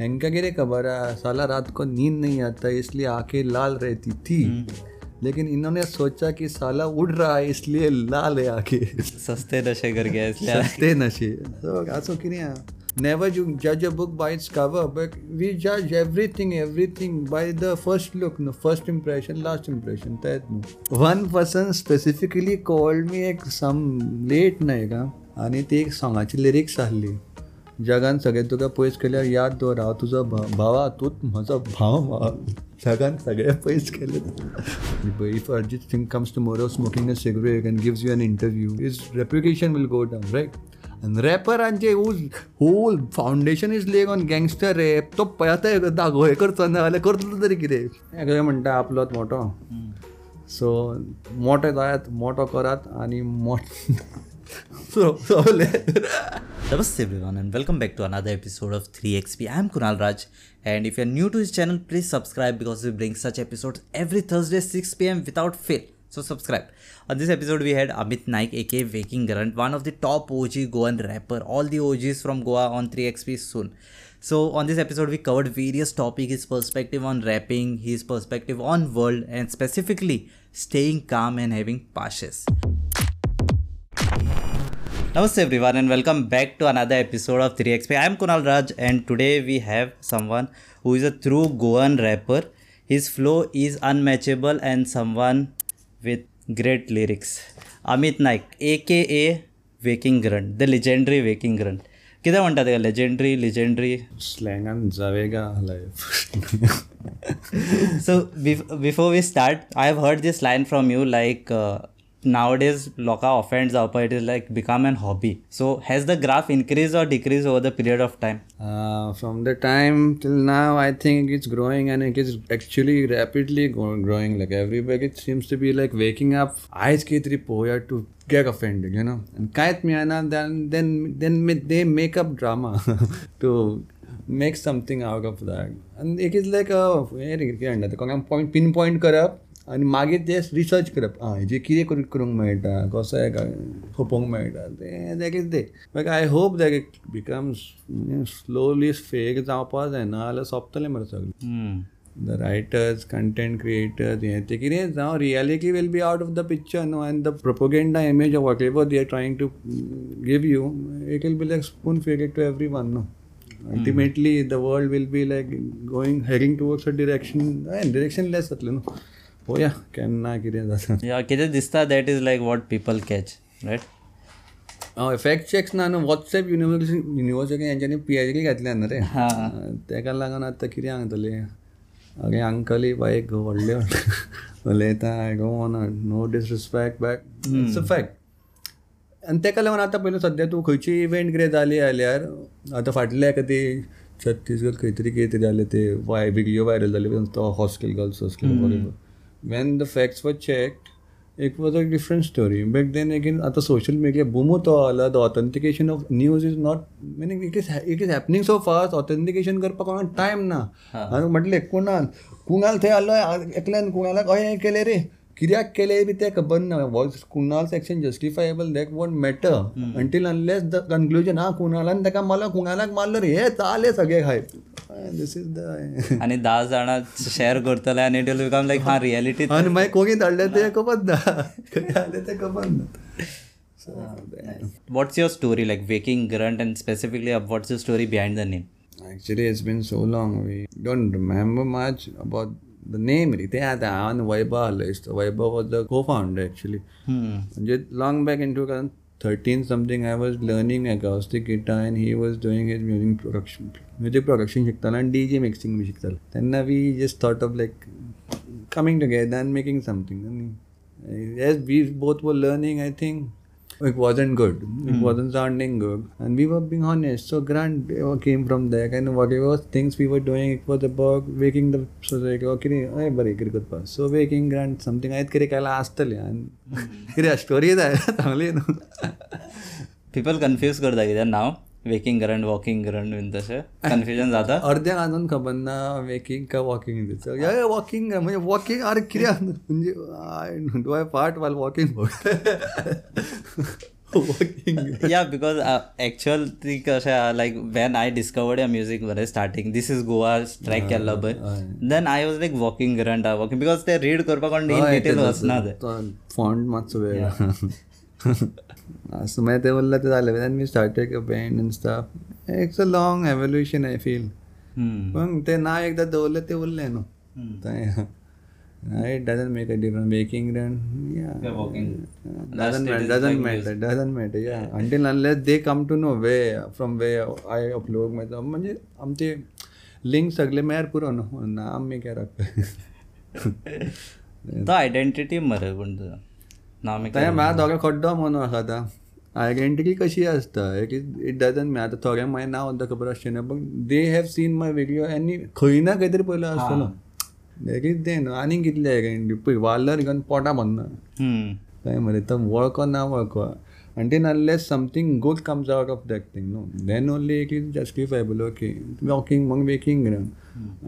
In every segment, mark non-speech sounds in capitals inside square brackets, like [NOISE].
Enka गिरे खबर साला रात को नींद नहीं आता इसलिए आँखें लाल रहती थी। हम्म। लेकिन इन्होंने सोचा कि साला उड़ रहा है इसलिए लाल है आके सस्ते नशे कर गया सस्ते नशे। सो क्या नेवर यू जज a book by its cover but we जज everything everything by the first look no first impression last impression तय one person specifically called me एक सम लेट नाही का आणि लिरिक्स आ जगान सगळे तुका पयस केल्यार याद दवर. हांव तुजो भावा तूच म्हजो भाव भाव. जगान सगळे पयस केले if Arijit Singh comes tomorrow smoking a cigarette gives you an interview his reputation will go down right? And रॅपरांचे whole foundation is laid on gangster rap तो पळता दाखो हे करचो ना जाल्यार करतलो तरी कितें? हें म्हणटा आपलोच मोठो. सो मोठे जायात मोठो करात आनी मोठ so, so [LAUGHS] Namaste everyone and welcome back to another episode of 3XP. I'm Kunal Raj and if you're new to this channel, please subscribe because we bring such episodes every Thursday 6pm without fail. So subscribe. On this episode we had Amit Naik aka Waking Grant, one of the top OG Goan rapper. All the OGs from Goa on 3XP soon. So on this episode we covered various topics, his perspective on rapping, his perspective on world and specifically staying calm and having pashes. Namaste everyone and welcome back to another episode of 3XP. I am Kunal Raj and today we have someone who is a true Goan rapper. His flow is unmatchable and someone with great lyrics. Amit Naik aka Waking Grunt, the legendary Waking Grunt. किती म्हणतात तेका legendary legendary स्लँगान जावेगा life so bef- before we start i have heard this line from you like uh, nowadays loka offend जावपा it is like become an hobby so has the graph increased or decreased over the period of time Uh, from the time till now, I think it's growing and it is actually rapidly growing. Like everybody it seems to be like waking up. Eyes get poya to get offended, you know. And kait miyana, then then then they make up drama to make something out of that. And it is like a pinpoint करप आनी मागीर ते research करप. आं हेजें कितें करून करूंक मेळटा कसो हेका खोपोवंक मेळटा तें that is there but I hope that it becomes slowly fake जावपा जायना जाल्यार सोंपतलें मरे सगळें. द रायटर्स कंटेंट क्रिएटर्स हें तें कितें जावं reality will be out of the picture न्हू and the propaganda image of whatever they are trying to give you it will be like spoon feed it to everyone न्हू ultimately the world will be like going heading towards a direction directionless जातलें न्हू पळोवया केन्ना कितें जाता? [LAUGHS] yeah कितें दिसता that is like what people catch right? हय फॅक्ट चॅक्स ना न्हू वॉट्सॅप युनिवर्सिटी युनिवर्सिटी हेंच्यांनी पी एच डी घातल्या न्हू रे. हा. तेका लागून आतां कितें सांगतले? अगे अंकली बायक व्हडले उलयता I go on no disrespect but it's a fact आनी तेका लागून आतां पयलीं सद्या तूं खंयची इव्हेंट कितें जाली जाल्यार आतां फाटल्या एका ती छत्तीसगड खंय तरी कितें तरी जालें ते वाय व्हिडियो व्हायरल जाले तो hostel girls hostel when the facts were checked it was a different story. Back then again, at the social media boom to all the authentication of news is not meaning it is it is happening so fast. Authentication करपाक कोणाक time ना. आनी म्हटलें कुणाल कुणाल थंय आलो एकल्यान कुणालाक हय हें केलें रे. कित्याक केलें बी तें खबर ना. Was Kunal section justifiable that won't matter until unless the conclusion हा कुणालान ताका मारलो कुणालाक मारलो रे. हे जालें सगळें खाय आणि दहा जण शेअर करतले आणि इट विल बिकम लाईक हा रियालिटी [LAUGHS] आणि मग कोणी धाडले ते कपात ना. आले ते कपात ना. What's your story like waking grunt and specifically what's your story behind the name actually it's been so long we don't remember much about the name रे ते आता हा आणि वैभव आलं Vaibhav was the co founder actually म्हणजे long back in two thousand thirteen something I was learning acoustic guitar and he was doing his music production music production शिकतालो आनी D J mixing बी शिकतालो तेन्ना we just thought of like coming together and making something as we both were learning I think it wasn't good. It wasn't sounding good. And we were being honest. So Grant uh, came from there. And whatever things we were doing, it was about waking the society. Okay, hey, बरे कितें करपा so waking grant something आयत कितें केलां आसतलें आनी कितें story जाय चांगली न्हू people confuse करता कित्याक नाव वेकिंग ग्रंट वॉकिंग ग्रंट बीन तसं कन्फ्युजन जाता अर्ध्या अजून खबर ना वेकिंग का वॉकिंग दिसतं वॉकिंग म्हणजे वॉकिंग आर किरे म्हणजे I do I part wall walking या बिकॉज ॲक्च्युअल ती कसं लाईक वेन आय डिस्कवर्ड या म्युझिक बरे starting this is Goa track केलं पण then I was like walking grunt a walking because ते रीड करपाक डिटेल असणार. फॉन्ट मातसो वेगळा [LAUGHS] असं मागीर ते उरलं ते जालें then me started a band and stuff it's a long evolution I feel. पण ते ना एकदा दवरले ते उरले न्हू it doesn't make a difference making run doesn't matter doesn't matter yeah. [LAUGHS] Until unless they come to know where from where I upload my म्हणजे आमचे लिंक सगळे म्हळ्यार पुरो न्हू ना आमी राखता [LAUGHS] तो आयडेंटिटी मरे पूण तुजो मी तें म्हाका दोगां खड्डो म्हणून आखाता आयडेंटिटी कशी आसता? इट इट डजंट मी आतां थोड्यांक मागीर नांव सुद्दां खबर आसचें पूण they have seen my video आनी खंय ना खंय तरी पयलो आसतलो देखीच ते न्हू आनी कितले आयडेंटिटी? पळय वालर घेवन पोटा बंद हम्म. काय मरे तो वळखो ना वळखो. Until unless something good comes out of that thing no then only it is justifiable okay walking among waking ground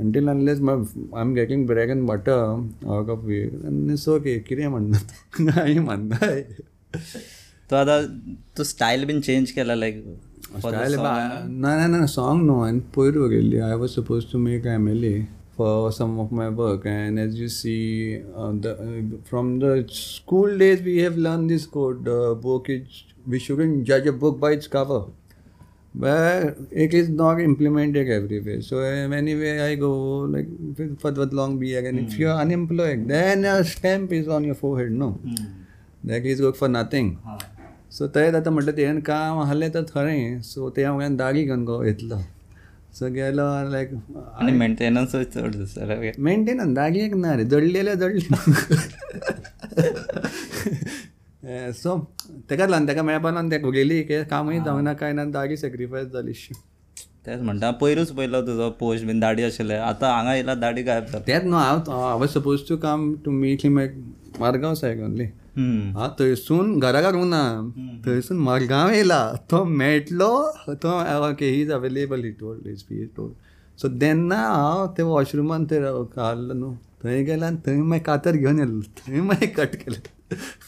until unless my, i'm getting bread and butter out of it and it's okay कितें म्हणना नाही म्हणनाय तो आतां तूं style bin change केला लायक Style ba- ना ना ना song no and पयरू गेल्ली I was supposed to make MLA for some of my work and as you see uh, the, uh, from the school days we have learned this code the book is we shouldn't judge a book by its cover but it is not implemented everywhere so um, anyway I go like for the long beer and if you're unemployed then a stamp is on your forehead no that is good for nothing so तें आतां म्हटलें तें काम आहलें तर खरें so ते हांवें दागी घेवन गो येतलो सो गेलो लायक आनी मेंटेनन्स चड दिसता मेंटेनन्स दागी एक ना रे? जडली जाल्यार जडली सो तेका लागून तेका मेळपा लागून तेका गेली की कामूय जावंक ना कांय ना दागी सॅक्रिफायस जाली तेच म्हणटा पयरूच पयलो तुजो पोस्ट बीन दाडी आशिल्ले आतां हांगा येयला दाडी गायब जाता तेंच न्हू हांव हांव suppose to come to meet him at Margao सायक only हांव थंयसून घरा काडूंक ना थंयसून मडगांव येयला तो मेळटलो तो okay he is available he told is be told so तेन्ना हांव ते वॉशरुमान ते काडलो न्हू थंय गेलो आनी थंय मागीर कातर घेवन येयलो थंय मागीर कट केलें.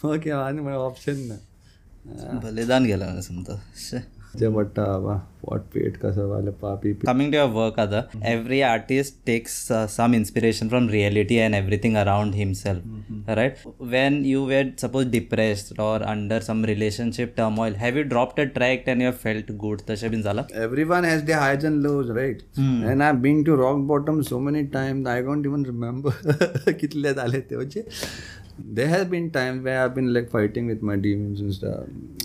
ओके आनी म्हळ्यार ऑप्शन ना बलिदान गेला समजा जे म्हणता कमिंग टू युअर वर्क आता every artist takes some inspiration from reality and everything around himself right when you were suppose depressed or under some relationship turmoil have you drop a track and your felt good तसे been झालं? Everyone has they highs and lows right and I been to rock bottom so many time I don't even remember कितले झाले ते म्हणजे there have been times where i've been like fighting with my demons and stuff.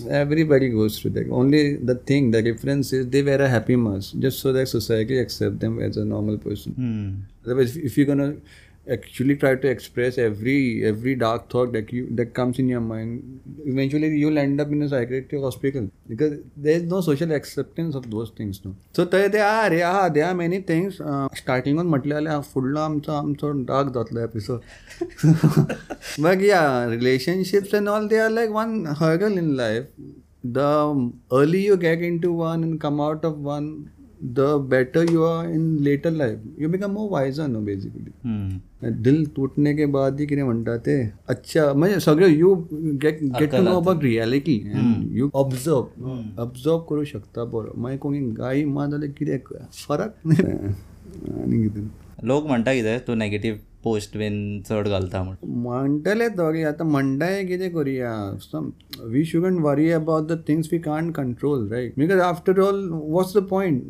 Everybody goes through that. Only the thing the difference is they wear a happy mask just so that society accept them as a normal person. Hmm. otherwise if you're gonna actually try to express every every dark thought that you that comes in your mind eventually you'll end up in a psychiatric hospital because there is no social acceptance of those things no so there, ते आहा रे there are many things स्टार्टिंगून म्हटले जाल्यार फुडलो आमचो आमचो dark जातलो episode but yeah relationships and all they are like one hurdle in life the early you get into one and come out of one the better you are in later life you become more wiser no basically. Hmm. दिल टूटने के बाद ही कितें म्हणटा ते अच्छा म्हणजे सगळें you get get to know about reality you observe observe करूं शकता बरो मागीर कोणी गायी मार जाल्यार कितें फरक आनी कितें लोक म्हणटा कितें तूं नेगेटीव पोस्ट बीन चड घालता म्हण म्हणटले तो की आतां म्हणटाय कितें करुया some we shouldn't worry about the things we can't control right because after all what's the point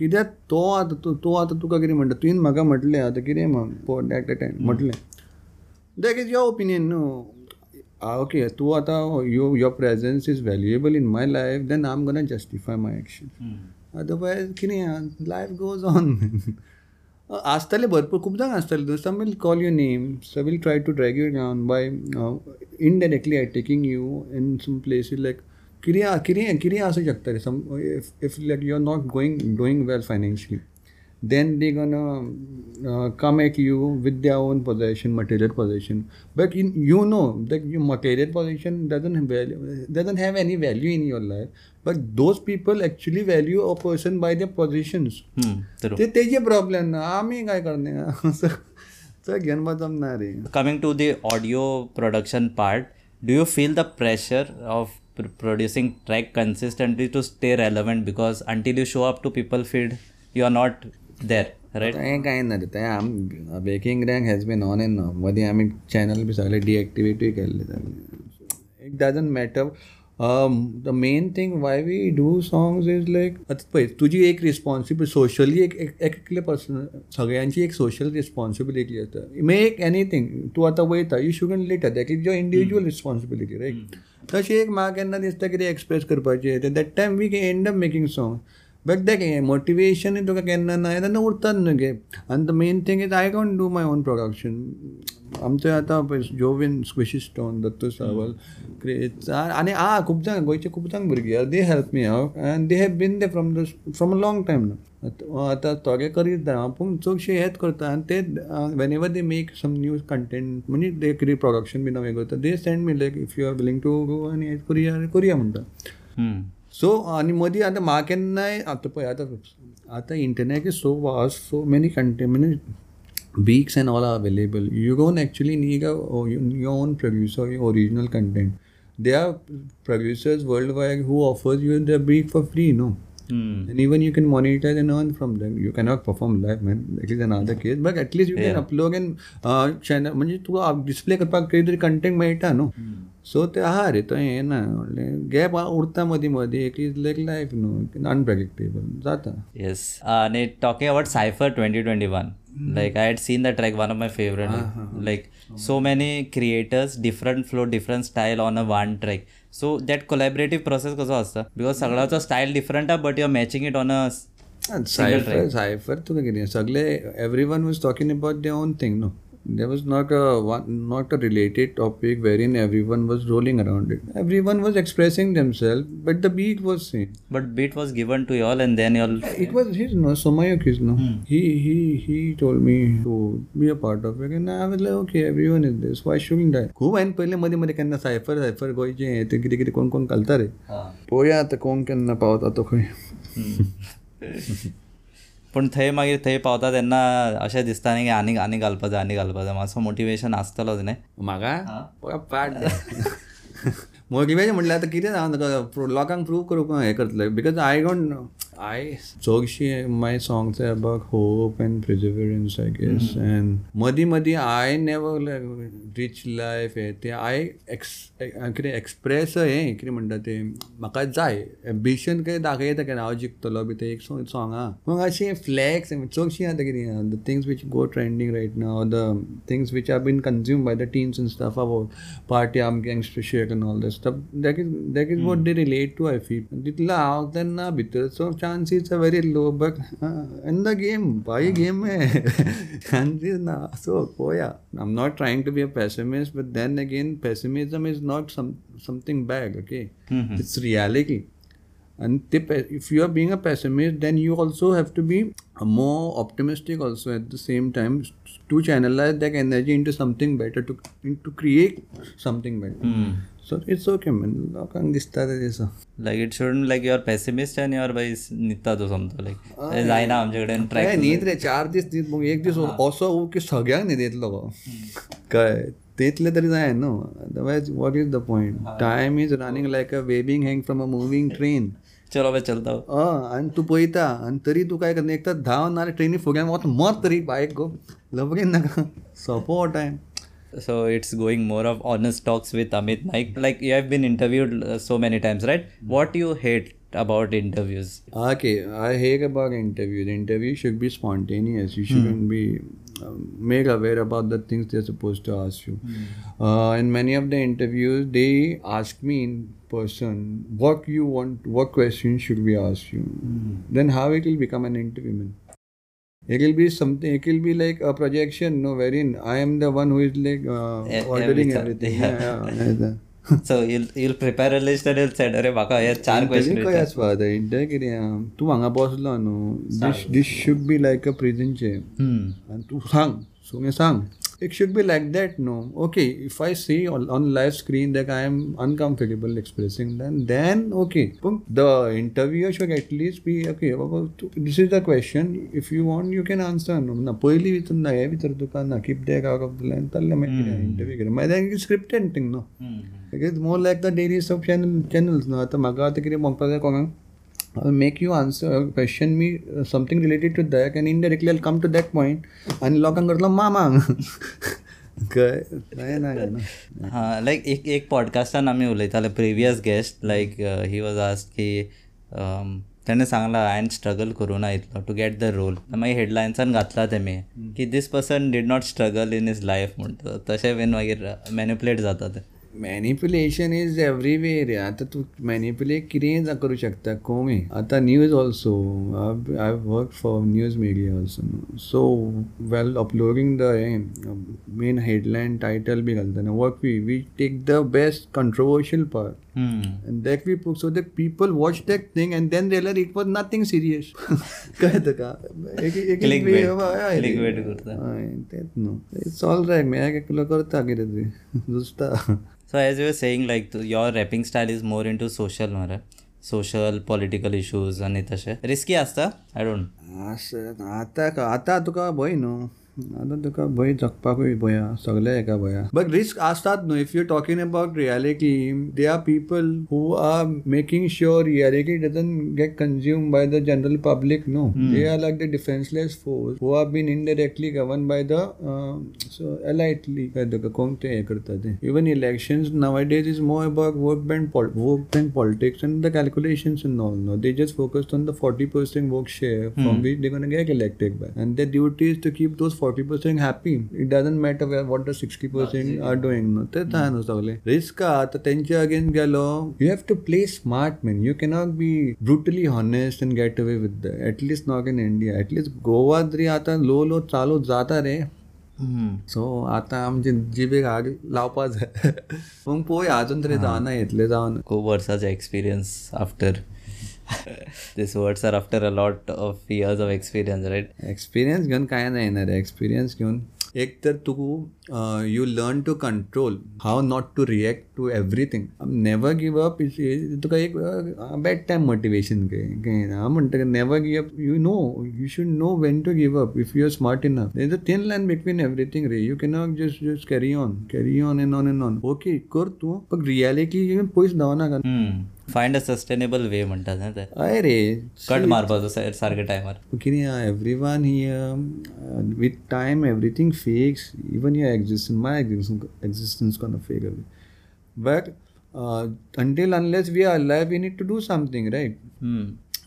कित्याक तो आतां तूं तो आतां तुका कितें म्हणटा? तुवें म्हाका म्हटलें आतां कितें म्हण एट अ टायम म्हटलें. दॅट इज युअर ओपिनियन न्हू ओके तूं आतां you your presence is valuable in my life then I am gonna justify my action otherwise कितें लायफ गोज ऑन आसतले भरपूर खूब जाण आसतले. Some will call you name some will try to drag you down by indirectly I taking you in some places like किरें किरें किरें आसूं शकता रे. सम if if like you are not going doing well financially then they gonna come एक you with their own position material position but in you know that you material position doesn't value doesn't have any value in your life but those people actually value a person by the positions ते तेजे problem ना आम्ही काय करणे घेऊन बसम ना रे coming to the audio production part do you feel the pressure of producing track consistently to stay relevant because until you show up to people feed you are not there right? तें कांय ना तें आम waking rank has been on an मदीं आमी channel बी सगळे डिएक्टिवेटूय केल्ले सगळे it doesn't matter the main thing why we do songs is like आतां पळय तुजी एक रिस्पॉन्सिबल सोशली एक एक एकले पर्सन सगळ्यांची एक सोशल रिस्पॉन्सिबिलिटी आसता मेक एनीथींग तूं आतां वयता you shouldn't later that is your individual responsibility right तशी एक म्हाका केन्ना दिसता कितें एक्सप्रेस करपाचें तें that time we end up making song but देख मोटिवेशन तुका केन्ना ना तेन्ना उरतात न्हू गे. आनी the main thing is I can't do my own production आमचे आतां पळय जोवीन स्क्विशी स्टोन दत्तू सावल क्रेज आनी आ खूब जाण गोंयचे खूब जाण भुरगीं. आर दे हेल्प मी हांव and they have been there from the from a long time न्हू आतां थोडे करीत हांव पूण चडशे हेच करता आनी ते whenever they make some new content म्हणजे ते कितें प्रोडक्शन बी नवें करता they send me like if you are willing to go आनी हें करुया करुया म्हणटा hmm. सो आनी मदीं आतां म्हाका केन्नाय आतां पळय आतां आतां internet is so vast so many content म्हणजे beaks and all are available. You don't actually need a, oh, you- your own producer, your original content. There are producers worldwide who offers you the beak for free, no? Hmm. And even you can monetize and earn from them. You cannot perform live, man. That is another case. But at least you can upload and uh, channel. म्हणजे तुका display करपाक कितें तरी content मेळटा न्हू so ते आहा रे तो हें ना म्हणलें गॅप उरता मदीं मदीं एक इज लायक लायफ न्हू अनप्रेडिक्टेबल जाता Yes. Uh, and it- talking about Cypher 2021, like I had seen the track, one of my favorite. Like so many creators, different flow, different style on a one track. So that collaborative process कसो असता? Because सगळ्याचो style different आहे but you are matching it on a cypher cypher तुका कितें सगळे everyone was talking about their own thing no not a one not a related topic where in everyone was rolling around it everyone was expressing themself but the beat was same but beat was given to all and then all It was his no Somayuk his no. He he he told me to be a part of it, and I was like, okay, everyone is this. Why shouldn't I? खूप हांवें पयलें मदीं मदीं केन्ना सायफर सायफर गोंयचें तें कितें कितें कोण कोण घालता रे पळोवया आतां कोण केन्ना पावता तो खंय पूण थंय मागीर थंय पावता तेन्ना अशें दिसता न्ही की आनी आनी घालपाक जाय आनी घालपाक जाय मातसो मोटिवेशन आसतलोच न्ही. म्हाका? पाट मोटिवेशन [LAUGHS] म्हटल्यार आतां कितें हांव लोकांक प्रूव करूंक हें करतले. बिकॉज आय डोंट आय चडशी my songs about hope and perseverance I guess and मदीं मदीं I never like rich life हें तें आय एक्स कितें एक्सप्रेस हें कितें म्हणटा तें म्हाका जाय. एम्बिशन कितें दाखयता केन्ना हांव जिखतलो बी तें एक सॉंग आहा पूण अशें फ्लॅक्स चडशीं आतां कितें the things which go trending right now the things which are been consume by the teens and stuff about party um gangster shake and all the stuff that is that is what they relate to I feel तितलो हांव तेन्ना भितरचो chances are very low. But uh, in the game, why game mein eh? [LAUGHS] chances na so yeah I'm not trying to be a pessimist, but then again, pessimism is not some something bad. Okay, mm-hmm. it's reality. And if you are being a pessimist, then you also have to be more optimistic also at the same time to channelize that energy into something better to to create something better. So it's okay man. लोकांक दिसता तें दिसा like it should like you're pessimist आनी you're by न्हिदता तूं समतो लायक जायना आमचे कडेन ट्रॅक न्हीद रे चार दीस न्हीद मग एक दीस असो की सगळ्यांक न्हीद येतलो गो कळ्ळें तितले तरी जाय न्हू otherwise what is the point time is running like a webbing hang from a moving train चलो भाई चलता हूँ। हाँ तू पोईता आणि तरी तू काय करणे एकतर धाव ना ट्रेनिंग फुग्या मग मत तरी बाईक गो लव घेईन ना सपोर्ट आहे so it's going more of honest talks with Amit Naik like you have been interviewed so many times right what you hate about interviews okay I hate about interviews interview should be spontaneous you should be made aware about the things they're supposed to ask you. Uh, in many of the interviews, they ask me in person, what you want, what questions should we ask you? Then how it will become an interview, man? It will be something. It will be like a projection, no, wherein I am the one who is like uh, ordering everything, everything. [LAUGHS] Yeah, yeah, yeah. So you'll you'll prepare a list and you'll say अरे म्हाका हे चार question काय आसपा जाय interview कितें तूं हांगा बसलो न्हू this this should be like a prison chair hmm. आनी तूं सांग सगळें सांग. It should be like that no okay if i see on, on live screen that i am uncomfortable expressing then then okay but the interviewer should at least be okay Tu- this is the question if you want you can answer no ना पयली भितर ना हे भितर तुका ना out of the line तल्ले मागीर interview केलें मागीर it's scripted thing no It's more like the daily soap channel channels no आता म्हाका आतां कितें म्हणपाक जाय कोणाक make you answer question me uh, something related to that and indirectly I'll come to that point. आणि लोकांक करतलो मामा कळ्ळें? ना ना हां लायक एक एक पॉडकास्टान आमी उलयताले previous guest like he was asked की तेणें सांगलां हांवें स्ट्रगल करुना इतलो टू गेट द रोल मागीर हेडलायन्सान घातला तेमी की this person did not struggle in his life म्हणटा तशें बीन मागीर मॅन्युप्युलेट जाता तें मॅनिप्युलेशन इज एवरीवेर आतां तूं मॅनिप्युलेट कितेंय करूं शकता कोणूय आतां news also I work for news media also so well uploading the हे मेन हेडलायन टायटल बी घालतना work we we take the best controversial part And that we put so that people watch that thing and then realize it was nothing serious. [LAUGHS] कळतं का एक एक एक Clickbait. way हवा, हय रे. Clickbait करता. हय, तेच न्हू इट्स ऑल रायट मेळ्या एकलो करता कितें तरी जुसता so as you saying like your rapping style is more into social मरे सोशल पॉलिटिकल इश्यूज आनी तशें रिस्की आसता आय डोंट असं आता का आता तुका भंय न्हू आतां तुका भंय जगपाकूय भंय आहा, सगळे हेका भंय आहा. बट रिस्क आसतात न्हू if you talking about reality they are people who are making sure reality doesn't get consume by the general public no they are like the defenceless force who are been indirectly govern by the so elitely काय तुका कोण ते हे करता ते even elections now days is more about vote bank vote bank politics and the calculations and all. No, they just focused on the 40% vote share from which they're gonna get elected by. And their duty is to keep those 40% happy. It doesn't matter where, what the 60% are doing. No, तेच आहे न्हू सगळे risk आता तेंच्या against गेलो you have to play smart man you cannot be brutally honest and get away with the at least not in India at least Goa तरी आता low low चालू जाता रे सो आतां आमचे जिबेक हाड लावपा जाय पूण पळय आजून तरी जावना इतलें जावन खूब वर्साचो experience after this words are after a lot of years of experience right experience घेवन काय नाही ना रे एक्सपिरियन्स घेवन एक तर तूं you learn to control how not to react to everything never give up तुका एक बॅड टायम मोटिवेशन हांव म्हणटा never give up you know you should know when to give up if you are smart enough there a thin line between everything ray you cannot just just carry on carry on and on and on okay कर तूं पण reality पयस धांवनाका find a sustainable वे म्हणटात न्ही ते. हय रे. Cut मारपाचो सारके टायमार कितें every one here with time everything fakes even your existence my existence can fake away but until unless we are life we need to do something right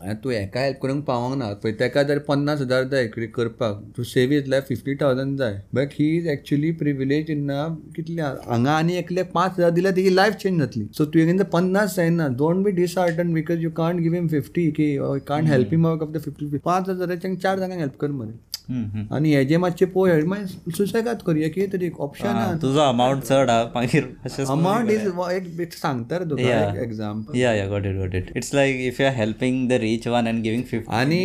आतां तूं हेका हेल्प करूंक पावोंक ना पळय तेका जर पन्नास हजार जाय कितें करपाक to save his life fifty thousand जाय. But he is actually privilege in ना कितले हांगा आनी एकले पांच हजार दिल्यार तेजी लायफ चेंज जातली. सो तुवें पन्नास जायना don't be dishearten because you can't give him fifty की can't help him out of the fifty पांच हजाराच्या चार जाणांक हेल्प कर मरे. आनी हेजे मातशे पळय मागीर सुसेगाद करया कितें तरी ऑप्शन आहा. तुजो अमावंट चड हा मागीर अमावंट इज एक सांगता रे तुका. Example yeah yeah got it got it it's like if you are helping the rich one and giving fifty आनी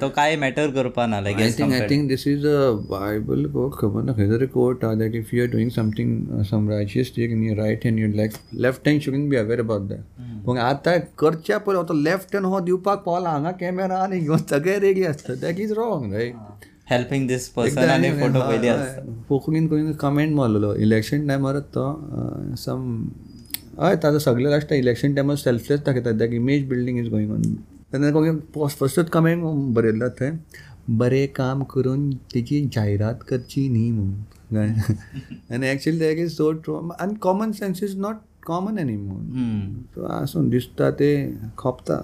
तो काय मॅटर करपा ना लायक I think I think this is a Bible quote. खबर ना खंय तरी uh, that if you are doing something uh, some righteous thing in your right hand, your left left hand shouldn't be aware about that. पूण आतां करच्या पयलीं तो left hand हो दिवपाक पावला हांगा कॅमेरा आनी घेवन सगळे रेडी आसता that is wrong right helping this person आनी फोटो पयली आसता कोंकणीन कोणी कमेंट मारलेलो. इलेक्शन टायमारच तो सम हय ताजो सगळे लास्ट इलेक्शन टायमार सेल्फलेस दाखयता that image building is going on तेन्ना कोणी फर्स्टच कमेंट बरयल्लो थंय बरें काम करून तेची जायरात करची न्ही म्हणून. आनी actually that is so true आनी common sense is not common any म्हणून सो आसून दिसता ते खोपता.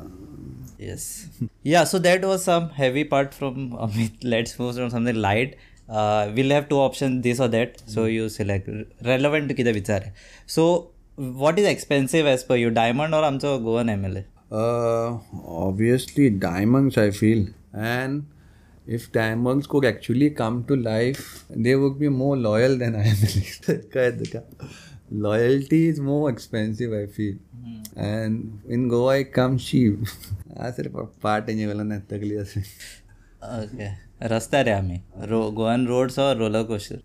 Yes. yeah, so that was some heavy part from Amit. Let's move from something light. Uh, we'll have two options, this or that. So you select relevant to विचार आहे. So what is expensive as per you, diamond or आमचो Goan M L A Uh, obviously, diamonds, I feel. And if diamonds could actually come to life, they would be more loyal than का? Loyalty is more expensive, I feel. And in Goa, it comes cheap. असं रे पाट वेळेला तकली असे okay. रस्त्यार आहे आम्ही. Rogue Goan roads or roller coaster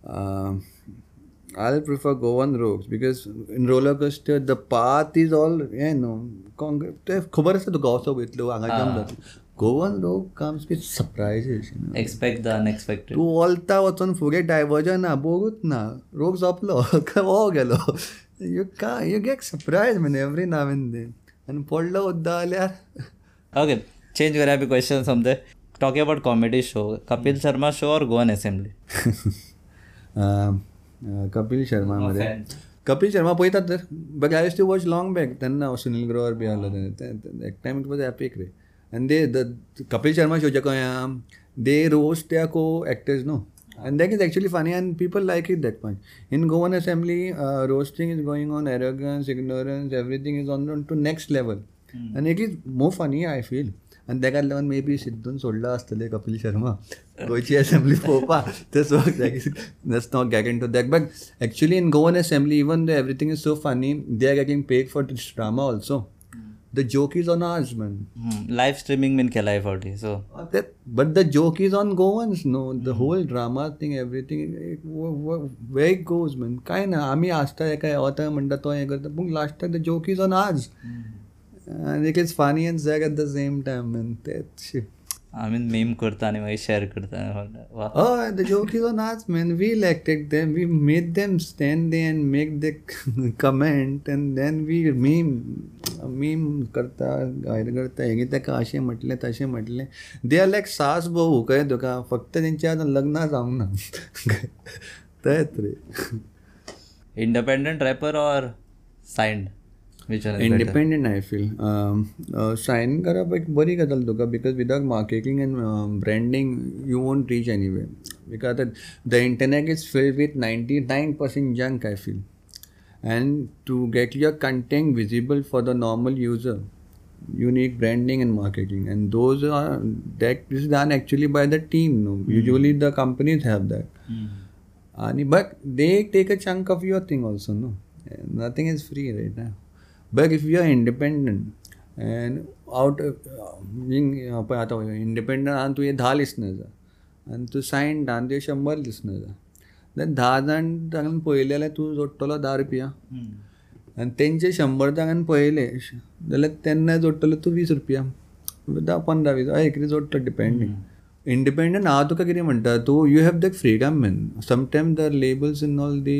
prefer Goan rogues because in roller coaster the path is all you know con- ते खबर आसता तुका असो वयतलो हांगा जम जातलो Goan rogue comes with surprises expect the unexpected तूं वलता वचून फुडें डायवर्जन ना बोगूच ना. रोग सोंपलो [LAUGHS] हो गेलो. यू का यू गेट सरप्रायज म्हण एवरी नाव एन देन आनी पडलो उद्दा जाल्यार ओके चेंज करूया बी question समजे talking about comedy show Kapil Sharma show or Goan assembly Kapil Sharma मध्ये कपिल शर्मा पळयतात तर but I to watch long back तेन्ना सुनील ग्रोवर बी आहलो एक टायम इट वॉज एपिक रे आनी दे द कपिल शर्मा शो जे कळ्या दे रोस्ट त्या co-actors no and that is actually funny and people like it that much. In goan assembly uh, roasting is going on arrogance ignorance everything is on to next level. And it is more funny i feel. आनी तेका लागून may be सिद्धून सोडलो आसतलें कपिल शर्मा गोंयची assembly पळोवपा ते so that's not get into that but actually in Goan assembly even though everything is so funny they are getting paid for this drama also the joke is on ours man live streaming been केलाय फावटी so on Goans no? The whole drama thing everything it, w- w- where it goes man. काय ना आम्ही आसता एका वता म्हणटा तो हें करता पूण लास्टाक the joke is on us आणि it is funny and sad at the same time mean त्यात आय मीन मेम करता आणि मग शेअर [LAUGHS] करता. हय द जो किलो नाच man we elected them we make them stand there and make them comment and then we meme meme करता गायर करता हे ताका अशें म्हटलें तशें म्हटलें. दे आर लायक सास भाऊ कळ्ळें तुका? फक्त तेंचे आतां लग्न जावंक ना. तेत रे independent rapper or signed independent I feel sign करप एक बरी गजाल because without marketing and branding you won't reach any way because the internet is filled with ninety nine percent junk I feel and to get your content visible for the normal user unique branding and marketing and those are that is done actually by the team no usually the companies have that आनी but they take a chunk of your thing also no nothing is free right ना but if you are independent and out being पळय आतां independent आनी तुवें धा listeners आनी तूं सायन धा तुवें शंबर लिसनर्स देन धा जाण तांकां पळयले जाल्यार तूं जोडटलो धा रुपया. आनी तेंचे शंबर जाणांनी पळयले जाल्यार तेन्ना जोडटलो तूं वीस रुपया. धा पंदरा वीस हय कितें जोडटलो डिपेंडींग इंडिपेंडंट हांव तुका कितें म्हणटा तूं you have the freedom man sometime the labels in all the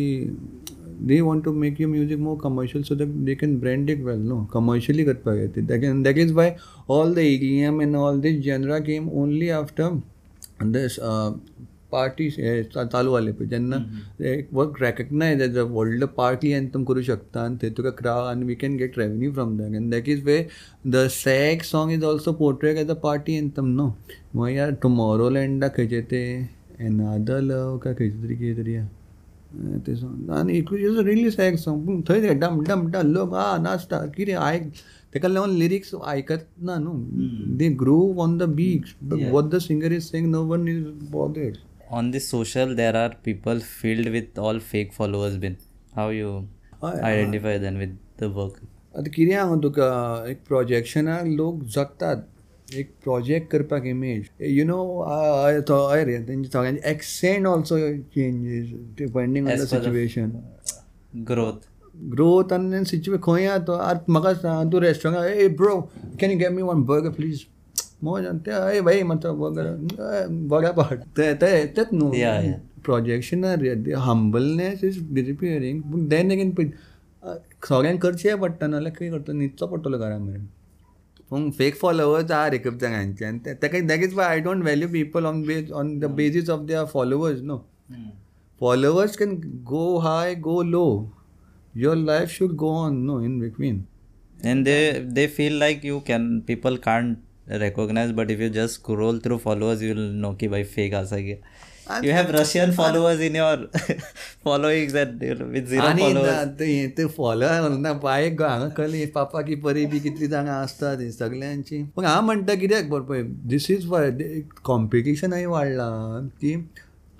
to make you music more commercial so that they can brand it well no commercially करपाक that that is why all the M N all these genre came only after this party हे चा- चालू जाले पळय जेन्ना work रेकग्नायज as a व्हडलो party anthem करूं शकता आनी थंय तुका क्राव आनी we can get revenue from that and that is way the sack song is also portrait as a party anthem no मागीर टुमोरो लँडा खंयचे ते एनादल काय खंयचे तरी कितें तरी आहा. ते सॉंग आनी इज सॅक सॉंग पूण थंय ते डम डम डम लोक आ नाचता कितें आयक तेका लागून लिरिक्स आयकत ना न्हू they groove on the beach what the singer is saying no one is bothered on this social there are people filled with all fake followers been how you identify them with the work? आतां कितें हांव तुका एक प्रोजेक्शनाक लोक जगतात एक project करपाक image you no हय रे तेंचे सगळ्यांचे accent also changes depending on the situation growth. Growth आनी सिच्युएशन खंय आहा तो आतां म्हाका सांग तूं रेस्टॉरंटाक a bro can you get me one burger please मोज ते हय भाई म्हणटा बर्गर बऱ्या पाट ते ते तेच न्हू. प्रोजेक्शनार हंबलनेस इज डिसपियरींग पूण देन अगेन सगळ्यांक करचें पडटा नाल्यार कितें करता न्हिदचो पडटलो घरा मेरेन पूण फेक फॉलोवर्स आहा रे खूब जाणांचे आनी ते- तेका that is why I don't value people on base on the basis of their followers no followers can go high go low your life should go on no in between and they they feel like you can people can't recognize but if you just scroll through followers you will know ki bhai fake asa gaya you have russian followers in your [LAUGHS] followings and you know, with zero आणि ते ते follower ना बायक हांगा कळ्ळी पापा की परी बी कितली जाणां आसता ती सगळ्यांची. पूण हांव म्हणटा कित्याक बरं पळय दीस इज कॉम्पिटिशनय वाडलां की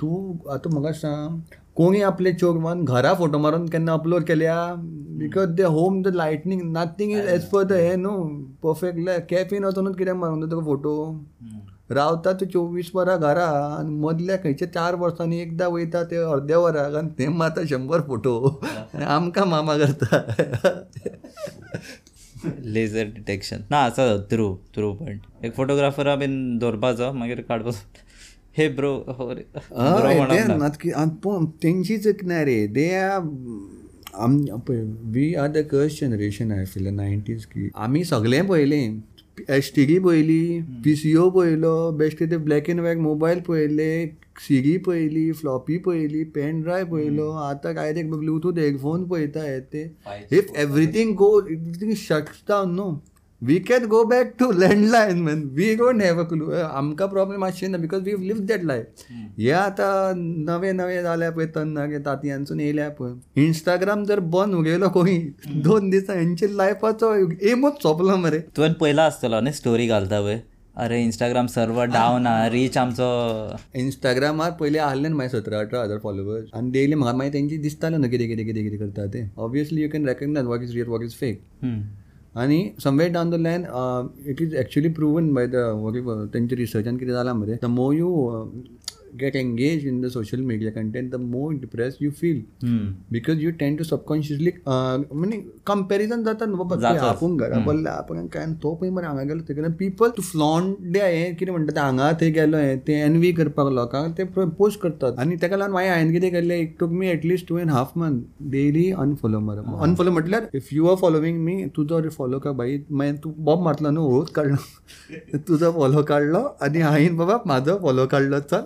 तूं आतां म्हाका सांग कोणी आपले चोरवान घरा फोटो मारून केन्ना अपलोड केल्या? Because they home the lighting nothing is as per the हे न्हू परफेक्ट कॅफीन वचूनच कित्याक मारूंक तुका फोटो रावता तूं चोवीस वरां घरा आनी मदल्या खंयच्या चार वर्सांनी एकदां वयता ते अर्द्या वराक आनी ते मात शंबर फोटो. आमकां मामा करता. लेझर डिटेक्शन ना आसा थ्रू थ्रू पॉयंट एक फोटोग्राफरा बीन दवरपाचो मागीर काडपाचो. हे ब्रो हो पळोवन तेंची चुकना रे. दे आर आम पळय we are the cursed generation I feel nineties की आमी सगळें पयलें एस टी डी पयली पी सी ओ पयलो बेश्टे ते ब्लॅक एंड व्हायट मोबायल पयले सिडी पयली फ्लॉपी पयली पेन ड्रायव पयलो आतां काय ते ब्लुटूथ हेडफोन पळयता हे ते if everything go everything shuts down न्हू we can go back to landline man we don't have a clue आमकां प्रॉब्लेम आसचे ना because we live that life हे आतां नवे नवे जाल्या पळय तरणागे तातयांसून येयल्या पळय. इंस्टाग्राम जर बंद उगयलो कोणी दोन दिसां हेंचे लायफाचो एमूच सोंपलो मरे. तुवें पयला आसतलो न्ही स्टोरी घालता पळय? अरे इंस्टाग्राम सर्वर डावन आ रीच आमचो. इंस्टाग्रामार पयलीं आहले न्हू मागीर सतरा अठरा हजार फॉलोवर्स आनी डेली म्हाका मागीर तेंची दिसतालें न्हू कितें कितें कितें कितें करता ते. Obviously you can recognise what is real what is fake आनी आणि somewhere down the line it is actually proven by the तेंच्या रिसर्चान कितें जालां मरे the more you get engage in the social media content the more depress you feel hmm. Because you tend to subconsciously म्हणजे comparison जाता न्हू बाबा ते आपूण घरा पडले आपण काय तो पळय मरे हांगा गेलो ते पीपल टू फ्लॉन डे हें कितें म्हणटा ते हांगा थंय गेलो हें ते एनवी करपाक लोकांक ते पोस्ट करतात. आनी ताका लागून मागीर हांवें कितें केलें एक took me at least two and half month daily unfollow मरे अनफॉलो म्हटल्यार if you are following me तुजो फॉलो का बाई मागीर तूं बॉब मारतलो न्हू होच काडलो तुजो फॉलो काडलो आनी हांवें बाबा म्हाजो फॉलो काडलो चल.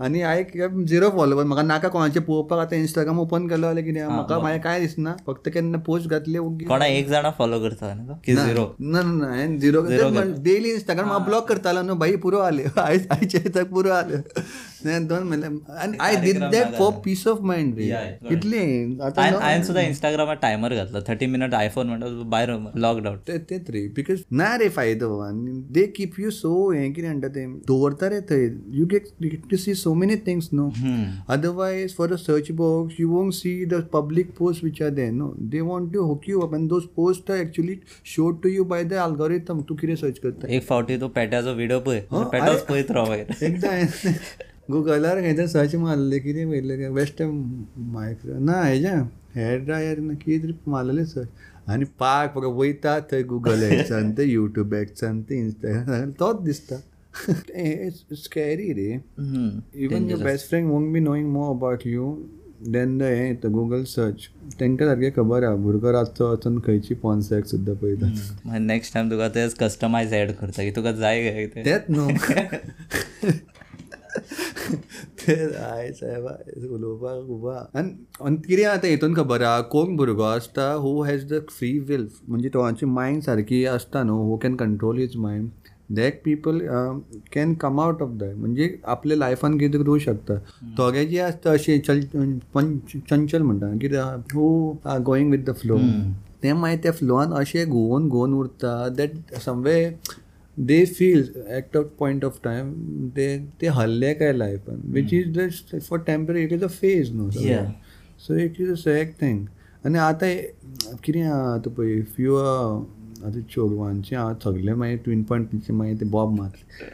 आनी हांवें झिरो फॉलोवर म्हाका नाका कोणाचें पळोवपाक आतां इंस्टाग्राम ओपन केलो जाल्यार कितें म्हाका मागीर कांय दिसना फक्त केन्ना पोस्ट घातली कोणा एक जाणा फॉलो करता झिरो ना ना ना हांवें झिरो डेली इंस्टाग्राम हांव ब्लॉक करतालो न्हू भाई पुरो आले. आयज आयचे पुरो आले. दोन म्हणलें आनी I did that for peace of mind रे कितली हांवें सुद्दां इंस्टाग्रामार टायमर घातलो. थर्टी मिनट आयफोन म्हणटा भायर लॉकडाऊन ते तेच रे बिकॉज ना रे फायदो आनी दे कीप यू सो हें कितें म्हणटा ते? दवरता रे थंय you get to see so many things न्हू Otherwise, for a search box, you won't see the public posts which are there. No, they want to hook you up, and those posts are actually showed to you by the algorithm. तू कितें search करता एक फावटी तो पेट्याचो video पळय. पेटोच पळयत राव एकदां गुगलार खंय सर्च मारलें कितें पयलें वेस्टर्न मायक्रो ना हेज्या हेअर ड्रायर ना कितें तरी मारलेलें सर्च आनी पाक पळय वयता थंय गुगल एक्सान ते युट्यूब एक्सान ते इंस्टाग्राम तोच दिसता. Scary [LAUGHS] ray. Even your best friend won't be knowing more about you than the हें येता गुगल सर्च तांकां सारकें खबर आहा भुरगो रातचो वचून खंयची पॉन सॅक्स सुद्दां पळयता नेक्स्ट टायम तुका तेच कस्टमायज एड करता की तुका जाय काय तेच न्हू [LAUGHS] [LAUGHS] तेच आय साहेब उलोवपाक खूब आनी आनी कितें आतां हितून खबर आहा कोण भुरगो आसता who has the free will म्हणजे तोची मायंड सारकी आसता न्हू who can control his mind that people can come out of that म्हणजे आपल्या लायफान कितें करूं शकता. थोडे जे आसता अशे चल पंच चंचल म्हणटा कितें who are going with the flow ते मागीर त्या फ्लोआन अशें घुंवून घुंवून उरता that some way they feel at a point of time ते ते हल्ले काय लायफान which is just for temporary it is a phase न्हू Yeah. So it is a sad thing आनी आतां हे- कितें आतां पळय इफ यू आतां चोरवांचे आहा सगळे मागीर ट्वीन पॉयंट मागीर ते बॉब मारले।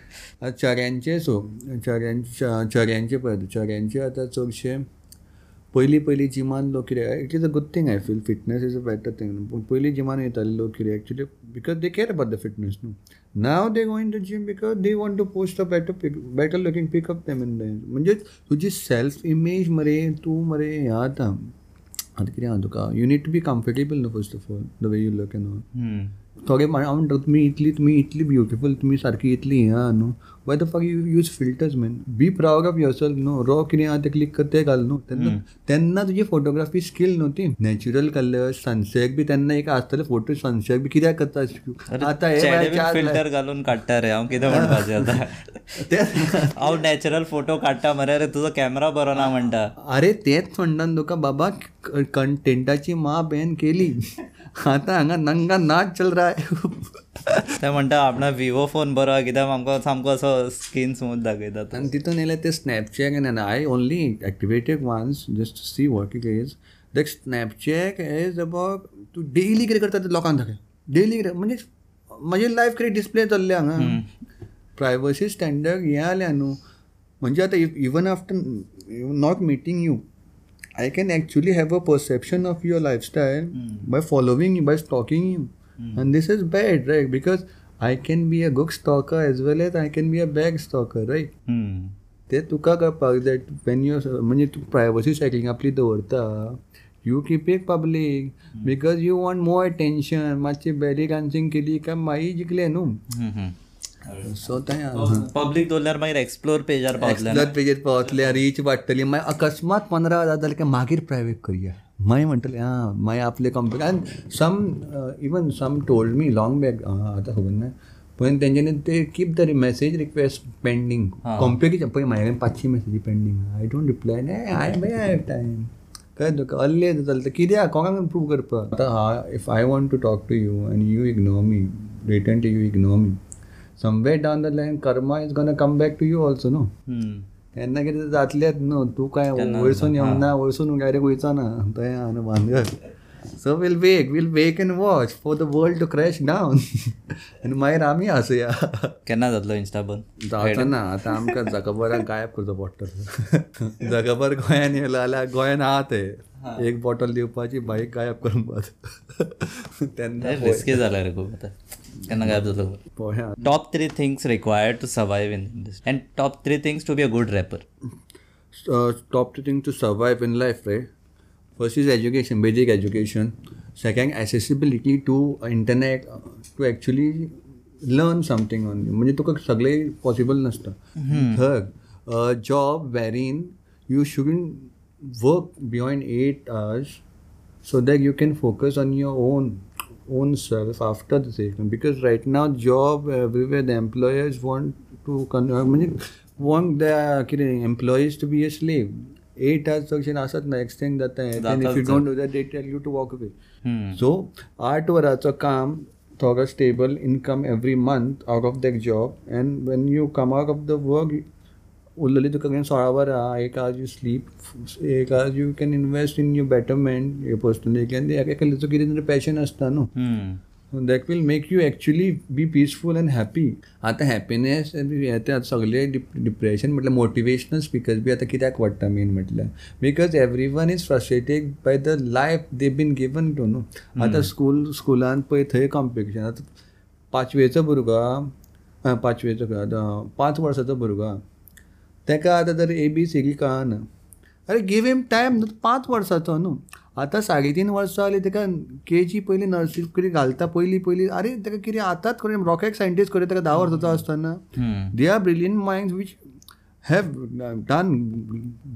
आतां चऱ्यांचे सो चऱ्यांचे चऱ्यांचे पळय चऱ्यांचे आतां चडशे पयलीं पयलीं जिमान लोक कितें it is a good thing I feel fitness is a better thing पूण पयलीं जिमान वयताले लोक कितें actually because they care about the fitness न्हू now they going to gym because they want to post a better pic better looking pickup them in the म्हणजे तुजी self image मरे तूं मरे हें आतां. आतां कितें आहा तुका you need to be comfortable न्हू first of all the way you look and all थोडे हांव म्हणटा तुमी इतली तुमी इतली ब्युटिफूल तुमी सारकी इतली हें आहा न्हू why the fuck you use filters man be proud of yourself न्हू रॉ कितें आहा तें क्लिक कर तें घाल न्हू तेन्ना तेन्ना तुजी फोटोग्राफी स्कील न्हू ती नॅचरल कलर्स सनसेट बी तेन्ना एक आसतले फोटो सनसेट बी कित्याक करता आतां हे फिल्टर घालून काडटा रे हांव कितें म्हणपाचें आतां. ते हांव नॅचरल फोटो काडटा मरे रे तुजो कॅमेरा बरो ना म्हणटा अरे तेच म्हणटा तुका बाबा कंटेंटाची मा बॅन केली. आतां हांगा नंगा नाच चल रहा है। ते म्हणटा आपणा विवो फोन बरो कित्याक आमकां सामको असो स्किन स्मूथ दाखयता आणि तिथून येयले ते स्नॅपचॅट आणि I only activated once just see what it is that Snapchat is about तूं डेली कितें करता ते लोकांक दाखय डेली कितें म्हणजे म्हजी लायफ कितें डिस्प्ले चल्ले हांगा प्रायवसी स्टँडर्ड हे आल्या न्हू म्हणजे आता even after not meeting you I can actually have a perception of your lifestyle by following you by stalking you and this is bad right because I can be a good stalker as well as I can be a bad stalker right hmm. ते तुका कळपाक जाय Wien you म्हणजे तूं privacy setting आपली दवरता you keep it public because you want more attention मातशी बॅरी dancing केली काय मागीर जिकले न्हू. सो तें पब्लीक दवरल्यार मागीर एक्सप्लोर पेजार एक्सप्लोर पेजेर पावतले रीच वाडटली मागीर अकस्मात पंदरा हजार जाले काय मागीर प्रायवेट करया. मागीर म्हणटले आं मागीर आपले कंपनी आनी some even some told me long back आतां खबर ना. पण तेंच्यांनी ते keep the message request pending computer पळय म्हाजे कडेन पांचशी मेसेजी pending I don't reply I मागीर आय हॅव टायम कळ्ळें तुका अल्ले जाता कित्याक कोणाक प्रूव करपाक आतां if I want to talk to you आनी you ignore me return to you ignore me somewhere down the line karma is gonna come back to you also न्हू हम्म. तेन्ना कितें जातलेंच न्हू तूं काय वयरसून येवना वयरसून डायरेक्ट वयचो ना थंय आहा न्हू भानगड so will wake will wake and watch for the world to crash down आनी मागीर आमी आसुया केन्ना जातलो इंस्टा बंद. जावचो ना आतां आमकां जगभराक गायब करचो पडटलो [LAUGHS] जगभर गोंयान येयलो जाल्यार गोंयान आहा. ते एक बॉटल दिवपाची बाईक गायब करून बाद त्यांना रिस्की झाला रे खूप top three things required to survive in and top three things to be a good rapper top three thing to survive in life ray first is education basic education second accessibility to internet to actually learn something on म्हणजे तुका सगळे possible नसतं. Third job wherein you shouldn't work beyond eight hours so that you can focus on your own own self after the session because right now job everywhere the employers want to uh, म्हणजे want कितें employees to be a slave eight hours section आसत ना extend जाता and if you don't do that they tell you to walk away so आठ वरांचो काम थोडो stable income every month out of that job and when you come out of the work उरलेली तुका सोळा वरां एक आज यू स्लीप एक आज you can invest in you betterment हे पर्सनली आनी एका एकल्याचो कितें तरी पॅशन आसता न्हू. That will make you actually be peaceful and happy आतां हॅपिनेस हे ते आतां सगळे डिप्रेशन म्हटल्यार मोटिवेशनल स्पिकर्स बी आतां कित्याक वाडटा मेन म्हटल्यार? Because everyone is frustrated by the life they been given to न्हू. आतां स्कूल स्कुलान पळय थंय कॉम्पिटिशन आतां पांचवेचो भुरगो पांचवेचो पांच वर्साचो भुरगो. आहा. तेका आतां तर ए बी सी डी कळना अरे गिव हिम टायम न्हू पांच वर्साचो न्हू आतां साडे तीन वर्सां जाली तेका के जी पयलीं नर्सरी कितें घालता? पयलीं पयलीं आरे तेका कितें आतांच करून रॉकेट सायंटिस्ट करून तेका धा वर्साचो आसतना they are brilliant minds which have done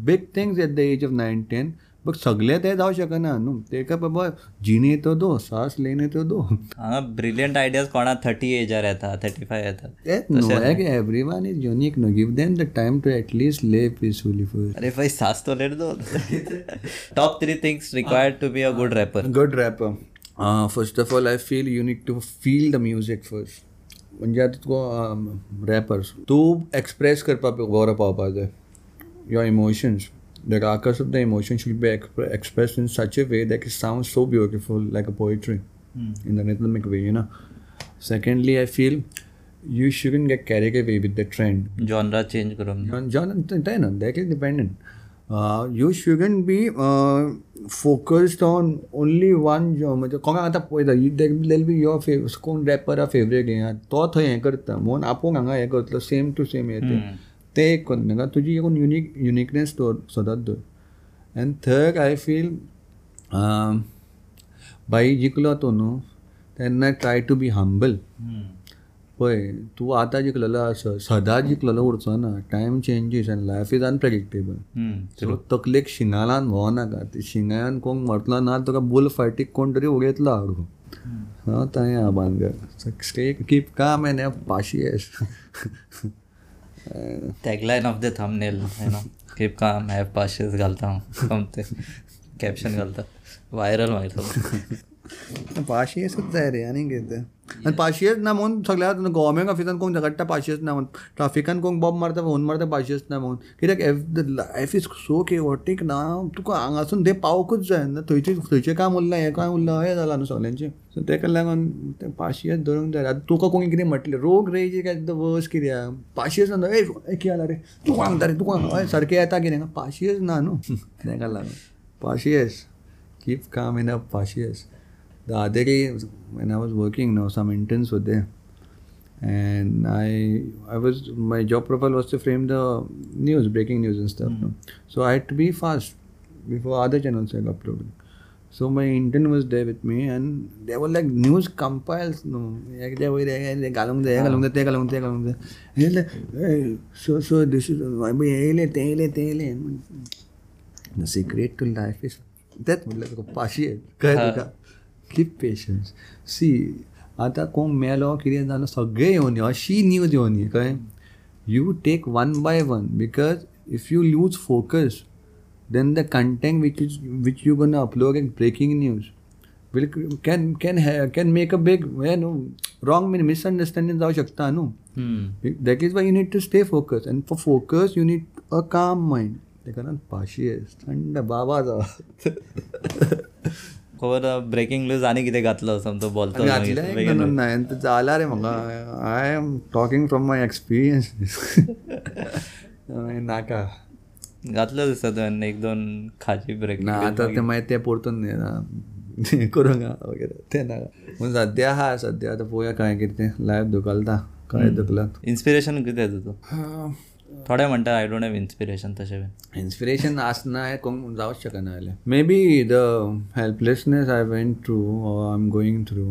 big things at the age of nine ten but सगळे ते जावं शकना. न्हू तेका बाबा जिने तो दो सास लेने तो दो. हांगा ब्रिलियंट आयडियाज कोणा थर्टी एजार येता thirty five That no, like everyone is unique. No, give them the time to at least live peacefully first. अरे भाई सास तो late though. Top three things required to be a good rapper rapper. Uh, first of all, I feel you need to feel the music first. म्हणजे आतां तुका wrappers तूं express करपाक बरो पावपाक जाय your emotions the carcass of the emotion should be exp- expressed in such a way that it sounds so beautiful like a poetry in the rhythmic way you know secondly i feel you shouldn't get carried away with the trend जॉनरा change करून John, John ten, that is dependent. Uh, you shouldn't be uh, focused on only one job. म्हणजे कोणाक आतां पळयता देल be your fave कोण rapper favourite हें तो थंय हें करता म्हणून आपूण हांगा हें करतलो सेम टू सेम हें तें तें एक करनाका तुजी एकूण युनीक युनिकनेस सदांच दवर एन्ड थर्ड आय फील बाई जिकलो तूं न्हू तेन्ना ट्राय टू बी हंबल पळय तूं आतां जिकलेलो आसा सदांच जिकलेलो उरचो ना टायम चेंजीस आनी लायफ इज अनप्रेडिक्टेबल सो तकलेक शिंगालान भोंव नाका. ते शिंगायान कोण मरतलो ना तुका बुल फाटीक कोण तरी उडयतलो हाडून हांव थंय आहा बांदगर keep calm and have patience tagline of the thumbnail no keep calm have patience घालता कॅप्शन घालता व्हायरल मागीर पाशियेसच जाय रे आनी कितें आनी पाशियेस ना म्हणून सगळ्या गव्हर्मेंट ऑफिसान कोण झगडटा पाशियेस ना म्हणून. ट्राफिकान कोण बॉब मारता फोन मारता पाशियेस ना म्हणून. कित्याक if the life is so केवटीक ना? तुका हांगासून ते पावकूच जाय ना थंयचे थंयचें काम उरलां हें काम उरलां हें जालां न्हू सगल्यांचें सो तेका लागून ते पाशियेस धरूंक जाय आतां तुका कोणी कितें म्हटलें रोग रेजी काय द वर्स कित्याक पाशियेस ना ए कितें जालां रे? तुका सांगता रे तुका हय सारकें येता कितें पाशियेस ना न्हू. [LAUGHS] तेका लागून पाशियेस keep calm enough partious. The other day, when I was working now, some interns were there. And I, I was, my job profile was to frame the news, breaking news and stuff. no? So I had to be fast before other channels were uploading. So my intern was there with me, and they were like news compiles. No, हे घालूंक जाय हे घालूंक जाय ते घालूंक ते घालूंक जाय हे सो सो दिस इज हे येयले ते येयले ते येयले the secret to life is तेच म्हटलं तुका पाशी आहे कळ्ळें तुका कीप पेशन्स सी आतां कोण मेलो कितें जालो सगळें येवन यो अशी न्यूज येवन ये कळ्ळें you take one by one because if you lose focus then the content which is which you gonna upload in breaking news will can can can make a big हे न्हू रॉंग मीन मिसअंडरस्टँडिंग जावं शकता न्हू that is why you need to stay focus and for focus you need a calm mind तेका लागून पाशी थंड बाबा जावं [LAUGHS] खबर ब्रेकिंग न्यूज आनी कितें घातलो समतो बोलतो जाला रे म्हाका I am talking from my experience नाका. घातलो दिसता तुवें एक दोन खाजी ब्रेक ना आतां तें मागीर तें परतून करूंक वगैरे तें नाका. पूण सद्या आहा सद्या आतां पळोवया काय कितें? तें लायफ दुखलता कळ्ळें दुखलात इन्स्पिरेशन कितें तुजो थोडे म्हणटा आय डोंट हॅव इन्स्पिरेशन तशें बीन इन्स्पिरेशन आसना हें कोण जावंच शकना जाल्यार maybe the helplessness I went through I am going through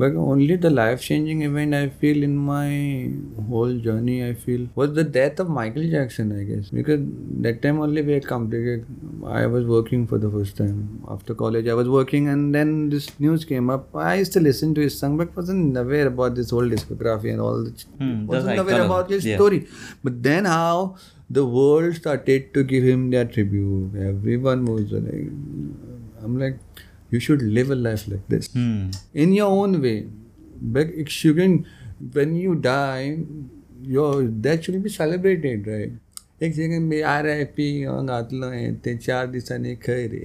But only the life changing event I feel in my whole journey, I feel, was the death of Michael Jackson, I guess. Because that time only we had completed, I was working for the first time. After college, I was working, and then this news came up. I used to listen to his song, but wasn't aware about this whole discography and all. The, just wasn't aware icon. about his Yeah. story. But then how the world started to give him their tribute. Everyone was like, I'm like, you should live a life like this hmm. in your own way. But it shouldn't, when you die, your death should be celebrated, right? एक second मी R I P घातलो हें ते चार दिसांनी खंय रे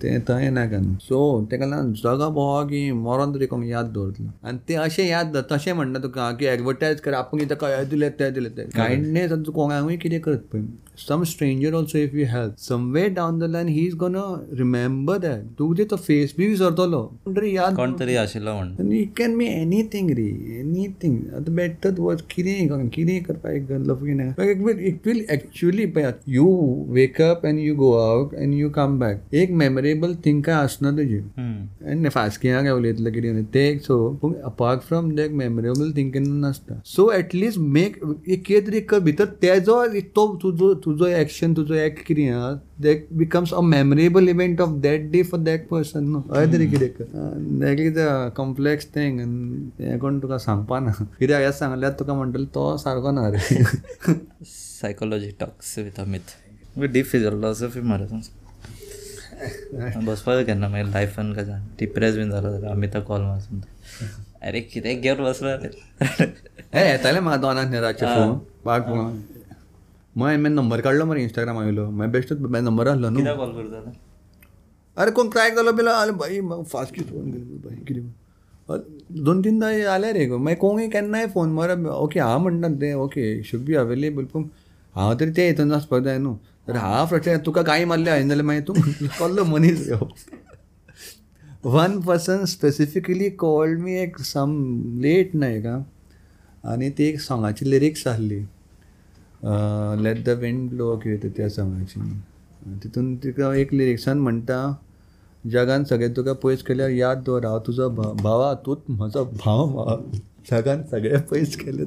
तें थंय नाका न्हू सो तेका लागून जगा भोवा की मरोन तरी कोण याद दवरतलो आनी ते अशें याद दवर तशें म्हणटा तुका की एडवर्टायज कर आपूण कितें हें दिलें तें दिलें तें कायंडनेस आनी तूं कोणाकूय कितें करत पळय some stranger also if you help somewhere down the line he is gonna remember that तूं कितें तो फेस बी विसरतलो तरी याद कोण तरी आशिल्लो म्हण इट कॅन बी एनीथींग रे एनीथींग आतां बेटर वच कितेंय कितेंय करपाक लफी ना। It will it will actually पळय you wake up and you go out and you come back एक मेमोरेबल थिंग काय आसना तुजी आनी फास्कियां काय उलयतलें कितें तें एक सो पूण apart from that memorable thing केन्ना नासता सो एटलिस्ट मेक एक कितें तरी भितर तेजो तो तुजो तुजो एक्शन तुजो एक्ट कितें आहा that becomes a memorable event of that day for that person न्हू हय तरी कितें कर that is a complex thing हें कोण तुका सांगपा ना? कित्याक हें सांगल्यार तुका म्हणटलो तो सारको ना रे. Psychology talks with Amit deep philosophy मरे बसपाक केन्ना मागीर लायफान कशें डिप्रेस बीन जालो जाल्यार अमिता कॉल मारसून अरे कितें घेवन बसलो रे. हे येताले म्हाका दोनाक रातचे फोन. पाक मग हांवें नंबर काडलो मरे इंस्टाग्राम आयलो मागीर बेश्टूच नंबर आहलो न्हू कॉल करता अरे कोण ट्राय केलो बिलो? आले भाई फास्ट कितें फोन केलो? भाई कितें दोन तीनदा आले रे गो. मागीर कोणूय केन्नाय फोन मारप ओके हांव म्हणटा तें. ओके शूड बी अवेलेबल पूण हांव तरी ते हितून आसपाक जाय न्हू तर हांव फ्रस्ट्रेट तुका कांय मारले? हांवें जाल्यार मागीर तूं कसलो मनीस one person specifically called me एक सम लेट नायक आनी ती एक सॉंगाची लिरिक्स आसली लेट द विंड ब्लो कितें त्या सॉंगाची तितून तिका एक लिरिक्सान म्हणटा जगान सगळें तुका पयस केल्यार याद दवर हांव तुजो भाव भावा तूंच म्हजो भाव भाव जगान सगळें पयस केलें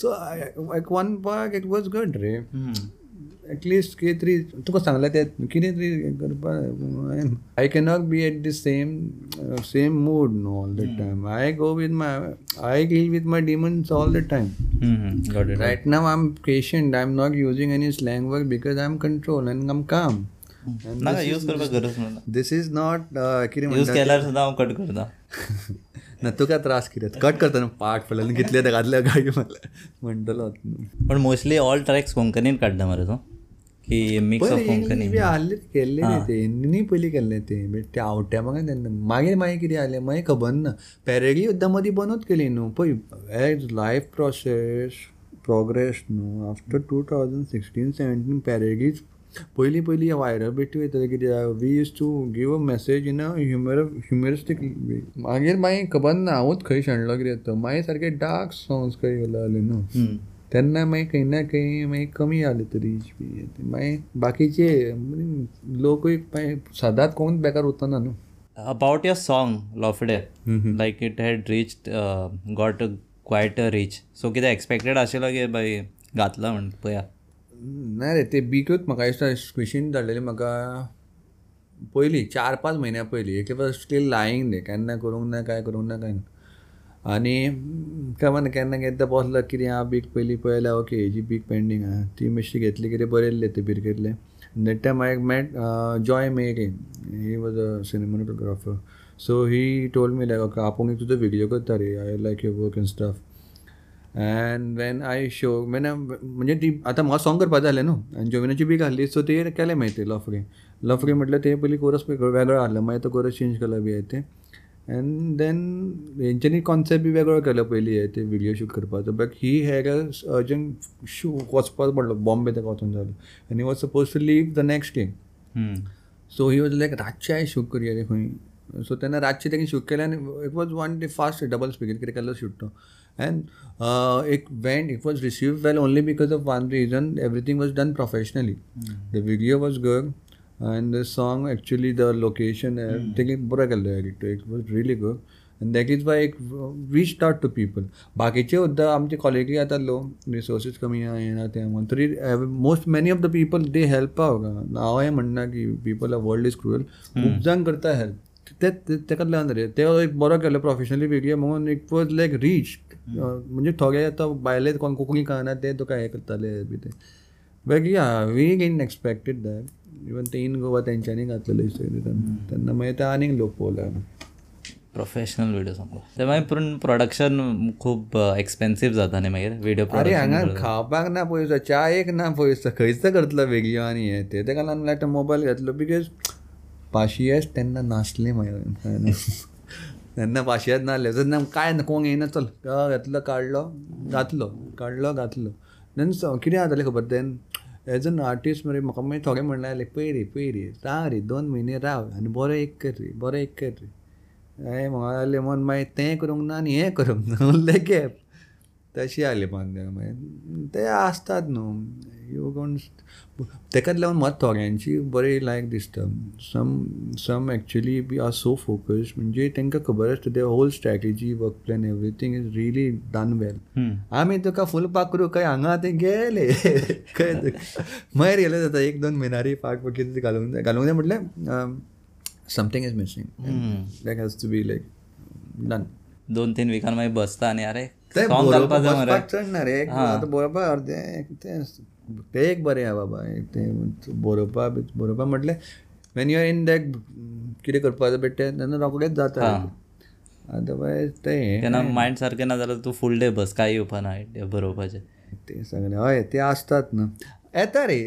सो एक one park it was good ray. At least कितें तरी तुका सांगलें तें कितें तरी करपाक I cannot be at the same same mood no all the time I go with my I deal with my demons all the time got it Right now, I'm patient. I'm not using any slang word because I'm control and I'm calm. नाका use करपाक गरज ना. This is not कितें use केल्यार सुद्दां हांव cut करता. [LAUGHS] ना तुका त्रास कितें कट करतना पार्ट पडलें कितले ते घातले गाडी म्हणटलो पण मोस्टली ऑल ट्रॅक्स कोंकणीन काडटा मरे तूं. की मिक्स ऑफ कोंकणी बी आहले केल्ले न्ही ते हिंदीनी पयलीं केल्ले ते. बट ते आवडट्या म्हाका तेन्ना मागीर मागीर कितें जालें मागीर खबर ना. पॅरेडी सुद्दां मदीं बनूच केली न्हू पळय एज लायफ प्रोसेस प्रोग्रेस न्हू after two thousand sixteen seventeen parodies पयलीं पयलीं वायरल बेटी वयताले कितें we use to give a message in a humour humoristic मागीर मागीर खबर ना हांवूच खंय शेणलो कितें तो मागीर सारके डार्क सॉंग्स खंय जाले न्हू तेन्ना मागीर खंय ना खंय मागीर कमी जाले ते. रीच बी मागीर बाकीचे लोकूय मागीर सदांच कोण बेकार उरतना न्हू about your song लॉफडे like it had reach got quite a reach so कितें एक्सपेक्टेड आशिल्लो की बाय घातला म्हण पया. ना रे ते बिकूच म्हाका दिसता स्क्विशीन धाडलेली म्हाका पयलीं चार पांच म्हयन्या पयलीं एक स्टील लायींग दे केन्ना करूंक ना काय करूंक ना काय ना आनी कमान केन्ना केन्ना बसलो कितें हांव बीक पयलीं पळयल्या ओके हेजी बीक पेंडींग आहा. ती मातशी घेतली कितें बरयल्ले ते बिरकेतले दॅट टायम हांवें मेट जॉय मेरे he was a cinematographer so he told me like okay आपूण तुजो व्हिडियो करता रे. I like your work and stuff and when I show when म्हणजे ती आतां म्हाका सॉंग करपा जालें न्हू आनी जोविनाची बीक आसली सो ते केलें मागीर ते लफगे लफगे म्हटल्यार ते पयलीं कोरस वेगळो आसलो मागीर तो कोरस चेंज केलो बी ते. अँड देन हेंच्यांनी कॉन्सेप्ट बी वेगळो केलो पयलीं हे ते व्हिडिओ शूट करपाचो. बट ही हेड अर्जंट शू वचपाक पडलो बॉम्बे ताका वचून जालो आनी was suppose to leave the next day so he was like रातचे आयज शूट करया रे खंय सो तेन्ना रातचे तेणें शूट केलें आनी it was one day fast double speaker कितें केल्लो शूट तो अँड एक went it was receive well only because of one reason everything was done professionally the video was good and the song actually the location taking बरो केल्लो edit it was really good आनी that is why एक reach out to people बाकीचे सुद्दां आमचे कॉलेजी आतां low resources कमी येना ते म्हणून तरी most many of the people they help हांव म्हणना की पीपल आ वर्ल्ड इज क्रुअल खूब जाण करता हेल्प ते तेका लागून रे ते एक बरो केलो प्रोफेशनली व्हिडिओ म्हणून इट वॉज लायक रीच म्हणजे थोडे आतां भायले कोण कोंकणी कळना ते तुका हे करताले बी ते but yeah we in expected that even ते इन गोवा तेंच्यांनी घातलेले तेन्ना मागीर ते आनीक लोक पळोवले प्रोफेशनल व्हिडिओ सांगू ते मागीर पूण प्रोडक्शन खूब एक्सपेन्सीव जाता न्ही मागीर व्हिडिओ अरे हांगा खावपाक ना पयसो च्यायेक ना पयसो खंयच करतलो वेगळ्यो आनी हे. ते तेका लागून लायक मोबायल घेतलो बिकॉज पाशियेस तेन्ना नासले मागीर तेन्ना पाशियेस नासले. तेन्ना काय कोण येना चल घेतलो काडलो घातलो काडलो घातलो. देन कितें जातालें खबर? देन एज अन आर्टिस्ट मरे म्हाका मागीर थोडे म्हणलें जालें पय रे पय रे राव रे दोन म्हयने राव आनी बरो एक कर रे बरो एक कर रे. हांवें म्हाका जालें मन मागीर तें करूंक ना आनी हें करूंक ना उरलें गॅप तशी जाली मागीर मागीर. ते आसतात न्हू. यू कोण तेकाच लागून मात थोड्यांची बरी लायक दिसता. Some some actually we are so focused म्हणजे तांकां खबर आसता [LAUGHS] ते whole strategy work plan everything is really done well आमी तुका फूल पाकरू खंय हांगा ते गेले? खंय मागीर गेले जाता एक दोन म्हयनारी पाक कितें घालूंक जाय घालूंक जाय म्हटल्यार something is missing that has to be like done दोन तीन विकान मागीर बसता आनी अरे चड ना रे आतां बरोवपा अर्दे ते ते एक बरें आहा बाबा. ते बरोवपा बरोवपा म्हटल्यार when you are in that कितें करपाचो बेटे तेन्ना रोखडेच जाता. अदरवायज ते केन्ना मायंड सारकें ना जाल्यार तूं फूल डे बस कांय येवपा ना बरोवपाचें ते सगळे हय ते आसतात न्हू येता रे.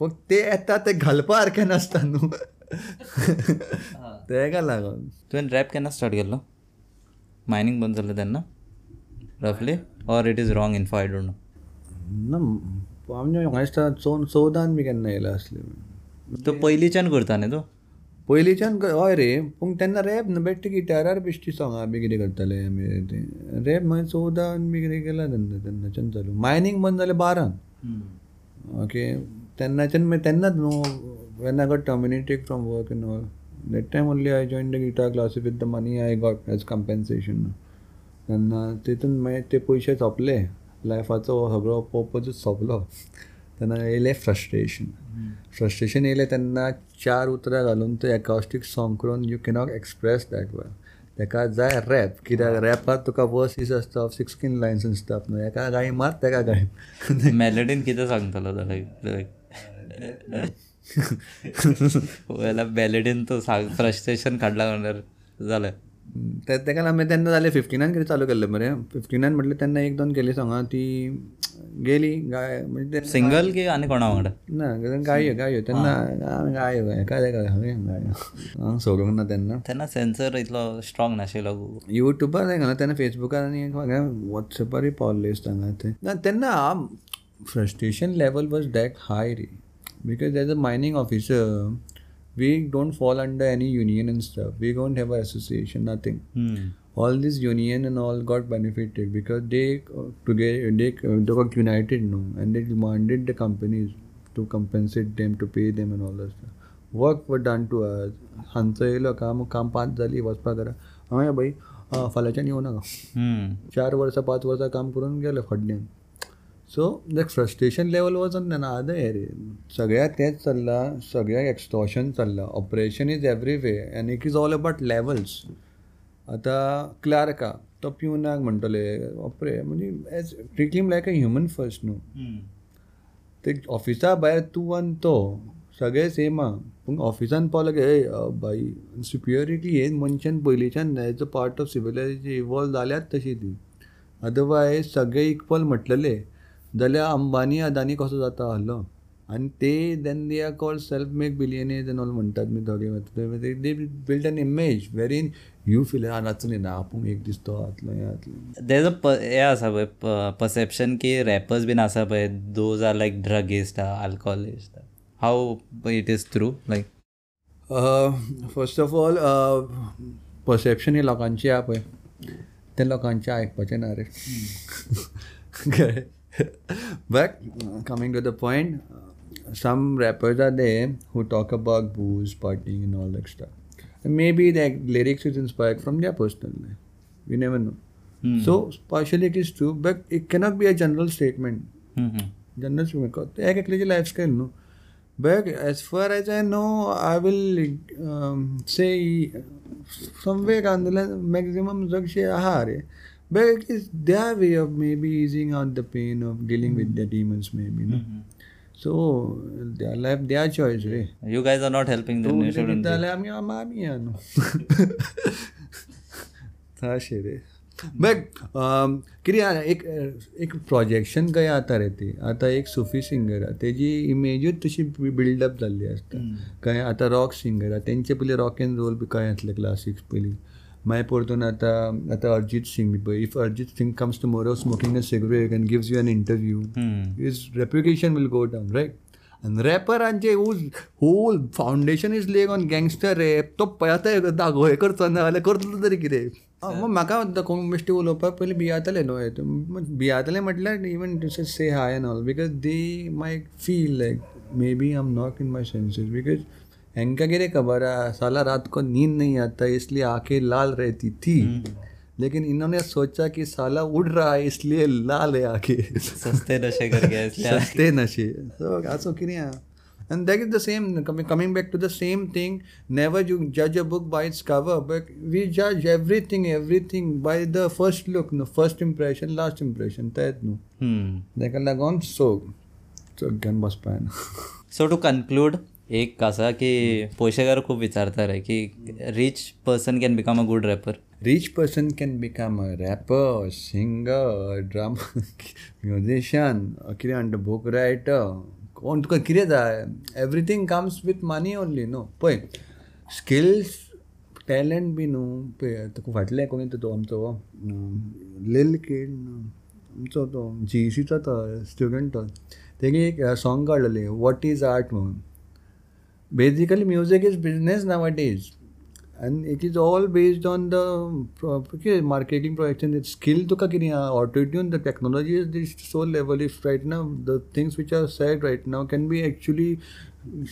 फक्त ते येता ते घालपा सारकें नासता न्हू तेका लागून तुवें रॅप केन्ना स्टार्ट केल्लो मायनींग बंद जालें तेन्ना रफली or it is wrong in I don't know ना आमचे म्हाका चौ चवदान बी केन्ना येयला आसले तूं पयलींच्यान करता न्ही तूं पयलींच्यान हय रे. पूण तेन्ना रॅप न्हू बेश्टे गिटारार बेश्टी सोंगां बी कितें करताले आमी ते. रॅप मागीर चवदान बी कितें केला तेन्ना तेन्नाच्यान चालू. मायनींग बंद जालें बारान ओके. तेन्नाच्यान मागीर तेन्नाच न्हू when I got terminated from work in all that time only I join the guitar class with the money I got as compensation तेन्ना तितून मागीर ते पयशे सोंपले. लायफाचो सगळो पर्पजूच सोंपलो तेन्ना येयलें फ्रस्ट्रेशन. फ्रस्ट्रेशन येयलें तेन्ना चार उतरां घालून [LAUGHS] हो, तो एकॉस्टीक सॉंग करून you cannot express that well तेका जाय रॅप कित्याक रॅपात तुका वर्सीस आसता सिक्स्टीन लायन्स आसता न्हू एका गाय मात तेका गाय मेलडीन कितें सांगतलो जाल्यार वेळेला बॅलेडीन तो फ्रस्ट्रेशन काडला म्हणल्यार जालें ते तेका लागून तेन्ना जालें फिफ्टीनान कितें चालू केल्लें मरे फिफ्टीनान म्हटलें तेन्ना एक दोन केली सोंगां. ती गेली गाय म्हणजे सिंगल की आनी कोणा वांगडा ना गायो गायो तेन्ना गायो एका एका गायो हांव सोडूंक ना तेन्ना तेन्ना सेन्सर इतलो स्ट्रॉंग नाशिल्लो युट्यूबार जाय तेन्ना फेसबुकार आनी वॉट्सॅपारूय पावल्ले दिसता ते. ना तेन्ना frustration level was that high ray. Because as a mining officer We don't fall under any union and stuff we don't have a association nothing all this union and all got benefited because they uh, together they, uh, they got united no and they demanded the companies to compensate them to pay them and all that stuff. work were done to us हांचो येयलो काम काम पांच जाली वचपा करा हय बाई अं, फाल्यांच्यान येवं नाका चार वर्सां पांच वर्सां काम करून गेले फडण्यान सो द फ्रस्ट्रेशन लेवल वचून ना आद हे रे सगळ्या तेच चल्ला सगळ्या एक्सटॉशन चल्ला. Operation is every way and it is all about levels आतां क्लार्का तो पिवनाक म्हणटले ऑपरे म्हणजे as treat him like a human first न्हू ते ऑफिसा भायर तूं आनी तो सगळे सेम आहा पूण ऑफिसान पावलो की ए बाई सुपिरियरिटी हे मनशान पयलींच्यान as a part of civilization evolve जाल्यात तशी ती. अदरवायज सगळे इक्वल म्हटलेले. जाल्यार अंबानी अदानी कसो जाता आहलो आनी ते then they are called self make billionaires and all म्हणटात मी थोडे दे बिल्ड एन इमेज वेरीन यू फील नाचले ना आपूण एक दीस तो जातलो हें जातलें देज अ हे आसा पळय परसेप्शन की रॅपर्स बीन आसा पळय those are like druggist alcoholist how it is true like first of all perception हे लोकांची आहा. पळय ते लोकांचें आयकपाचें ना रे [LAUGHS] but coming to the point some rappers are there who talk about booze, partying, and all that stuff. And maybe their lyrics is inspired from their personal life. We never know. Mm-hmm. So partially it is true, but it cannot be a general statement. General statement. एक एकल्याची lifestyle न्हू But as far as I know, I will um, say somewhere around the maximum आहा रे But it is their way of maybe easing out the pain of dealing with their demons, maybe. No? So, their life, their choice, helping तूं them कितें जाल्यार आमी आमी या न्हू तशें रे बट कितें एक एक प्रोजेक्शन कहें जाता रे ती आतां एक सुफी सिंगर आहा तेजी इमेजूच तशी बिल्डअप जाल्ली आसता कहें आतां रॉक सिंगर आहा तेंचे पयलीं रॉक एंड रोल बी कहें आसलें क्लासिक्स पयलीं मागीर परतून आतां आतां अरजीत सिंग बी पळय if Arijit Singh comes tomorrow smoking a cigarette and gives you an interview his reputation will go down, right? And रॅपरांचे whose whole foundation is laid on gangster rap तो आतां दाखो हे करचो ना जाल्यार करतलो तरी कितें मग म्हाका कोण बेश्टी उलोवपाक पयलीं भियातले न्हू भियातले म्हटल्यार even to say hi and all because they may feel like maybe I am not in my senses because एंकागिरे कबारा साला रात को नींद नहीं आता इसलिए आँखें लाल रहती थी। हम्म। लेकिन इन्होंने सोचा कि साला उड़ रहा है इसलिए लाल है आके सस्ते नशे कर गया सस्ते नशे। सो क्या end that is the same coming back to the same thing never you जज a book by its cover but we जज एवरी थिंग एवरी थिंग बाई the first look no first impression last impression तैत no. देखा लगा so so to conclude एक आसा की पयशेकार खूब विचारता रे की rich person can become a good rapper rich person can become a rapper singer drum musician कितें म्हणटा बूक रायटर कोण तुका कितें जाय everything comes with money only न्हू पळय स्किल्स टॅलंट बी न्हू पळय तुका फाटलें कोणी तो आमचो लिल किड आमचो तो जी सीचो तो स्टुडंट तो. तेगे एक सॉंग काडलेलें वॉट इज आर्ट म्हणून. Basically music is business nowadays and it is all based on the marketing projection it's skill to kini auto tune the technology is this so level. If right now the things which are said right now can be actually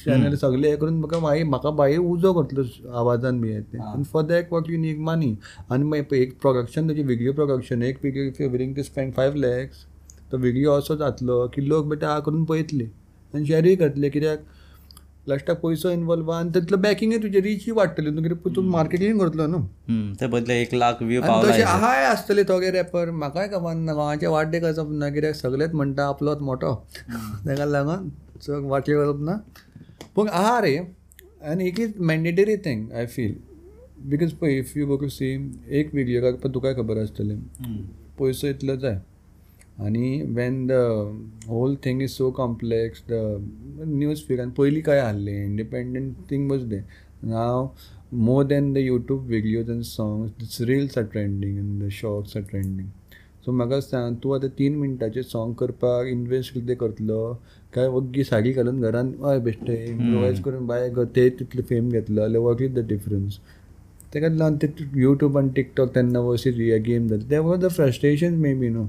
channel सगळे हे करून म्हाका बाई उजो करतलो आवाजान बी येते आनी for that what you need money आनी मागीर एक प्रोडक्शन तुजी व्हिडिओ प्रोडक्शन एक video if you willing to spend five lakhs तो व्हिडिओ असो जातलो की लोक बेटा आ करून पळयतले आनी शेअरूय करतले कित्याक लास्टाक पयसो इनवॉल्व आहा. आनी तितलो बॅकिंगूय तुजे रिचूय वाडटली कित्याक तूं मार्केटींग करतलो न्हू. ते बदले एक लाख व्यू तशें आहाय आसतले थोगे रॅपर म्हाकाय खबर? ना गोंयाचे वाड्डे करप ना कित्याक सगळेच म्हणटा आपलोच मोठो. ताका लागून? चड वाटले करप ना? पूण आहा रे. आनी एक is mandatory thing I feel because पळय if you go to see एक व्हिडियो तुकाय खबर आसतलें पयसो इतलो जाय आनी when the whole thing is so complex the news फिडान पयलीं काय आहलें independent thing was they now more than the YouTube videos and songs reels are trending and the shorts are trending so म्हाका सांग तूं आतां तीन मिनटाचें सॉंग करपाक invest कितें करतलो काय वग्गी साडी घालून घरान हय बेश्टे इम्प्रोवायज करून बाय ते तितले फेम घेतलो जाल्यार वॉट इज द डिफरन्स तेका लागून ते यूट्यूब आनी टिकटॉक तेन्ना वर्सीस हे गेम जाता ते was the frustration may be न्हू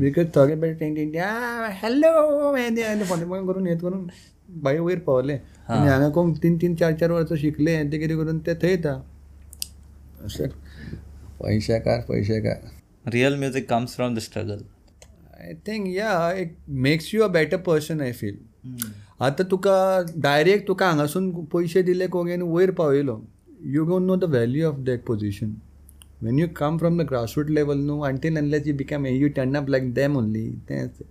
बिकॉज थोडे टेंट हॅलो फोन फोन करून हें करून. बाय वयर पावले. आनी हांगा कोण तीन तीन चार चार वर्सां शिकले. ते कितें करून ते थंयता अशें पयशाकार पयशाकार real music comes from the struggle I think yeah it makes you a better person I feel आतां तुका डायरेक्ट तुका हांगासून पयशे दिले कोंगेन वयर पावयलो. You don't know the value of that position when you come from the grassroot level न्हू until unless you become you turn up like them only तेंच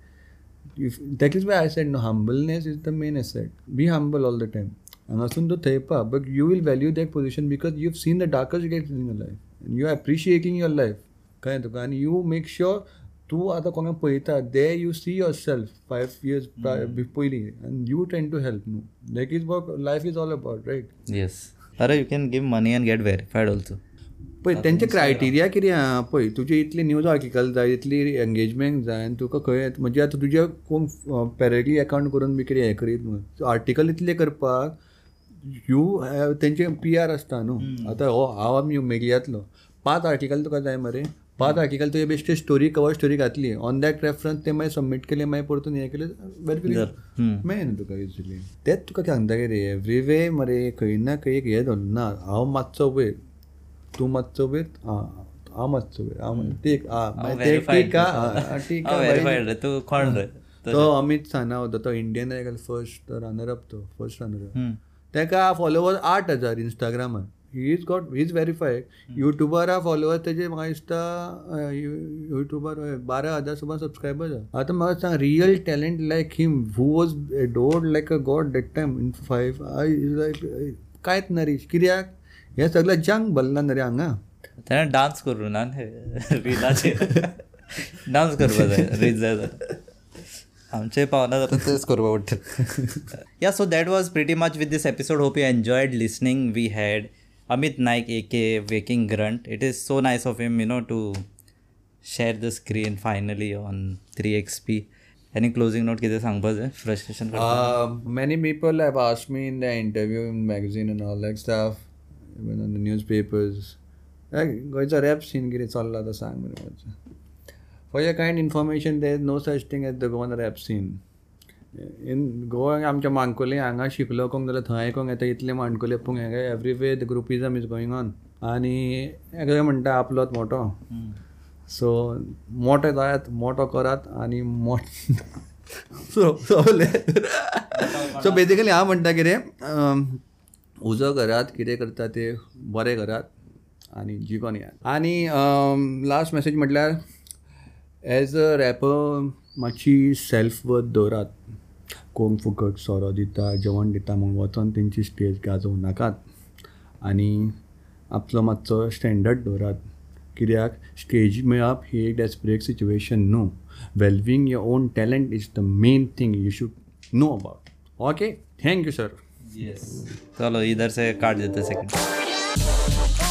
that is why I said no humbleness is the main asset be humble all the time हांगासून तूं थंय पा but you will value that position because you have seen the darkest gate in your life you are appreciating your life कळ्ळें तुका आनी you make sure तूं आतां कोणाक पळयता दे you see yourself five years पयलीं आनी यू ट्रेन टू हेल्प न्हू that is what life is all about right yes अरे you can give money and get verified also पळय तेंचे क्रायटेरिया कितें आहा? पळय तुजी इतली न्यूज आर्टिकल जाय इतली एंगेजमेंट जाय आनी तुका खंय म्हणजे आतां तुजे कोण पॅरेडली अकावंट करून बी कितें हें करीत आर्टिकल इतले करपाक यू तेंचे पी आर आसता न्हू? आतां हो हांव आमी मिडियांतलो पांच आर्टिकल तुका जाय मरे. पांच आर्टिकल तुवें बेश्टे स्टोरी कवर स्टोरी घातली. ऑन दॅट रेफरन्स ते मागीर सबमीट केले मागीर परतून हें केलें वेरिफिकेशन मेळना न्हू तुका इजिली तेंच तुका सांगता कितें? एवरी वे मरे खंय ना खंय एक हें धरून. ना हांव मातसो वयर तूं मातसो वयर हांव मातसो वयर हांव ठीक ठीक ठीक व्हेरीफायड तू कोण रे तो अमित सानावत तो Indian Idol first runner up तो फर्स्ट रनर अप तेका फॉलोवर्स आठ हजार इंस्टाग्रामार he is got he is verified YouTuber followers तेजे म्हाका दिसता युट्यूबर बारा हजार सुमार सबस्क्रायबर्स आहा आतां म्हाका सांग real talent like him who was डोड like a god that time in five I is like कांयच ना रीच कित्याक हें सगळें जंग भरला ना रे हांगा तेणें डान्स करूं ना. रिलाचेर डान्स करपा जाय रील जाय जाल्यार आमचे पावना जाता तेच करपा पडटा yeah so that was pretty much with this episode hope you enjoyed listening we had Amit Naik A K Viking Grunt it is so nice of him you know to share the screen finally on three X P any closing note कितें सांगपा जाय frustration many people have asked me in the interview in magazine and all that stuff the newspapers. गोंयचो rap scene कितें चल्ला तो सांग मातशें for your kind information there is no such thing as the goan rap scene. In Goa आमच्या माणकोली हांगा शिकलो कोंक जाल्यार थंय आयकोंक येता इतले माणकोले पूण हें every way the groupism is going on आनी हें म्हणटा आपलोच मोठो सो मोठो जायात मोठो करात आनी मोठ सो सो बेजिकली हांव म्हणटा कितें उजो करात कितें करता ते बरें करात आनी जिकोन येयात आनी लास्ट मॅसेज म्हटल्यार एज अ रॅपर मातशी सेल्फ वर्थ दवरात. कोण फुकट सोरो दिता जेवण दिता म्हूण वचोन तेंची स्टेज गाजोवं नाकात. आनी आपलो मातसो स्टँडर्ड दवरात. कित्याक? स्टेज मेळप ही एक डॅस्परेट सिच्युएशन न्हू. Valuing your own talent is the main thing you should know about okay thank you sir sir चलो इधर से काट देते सेकंड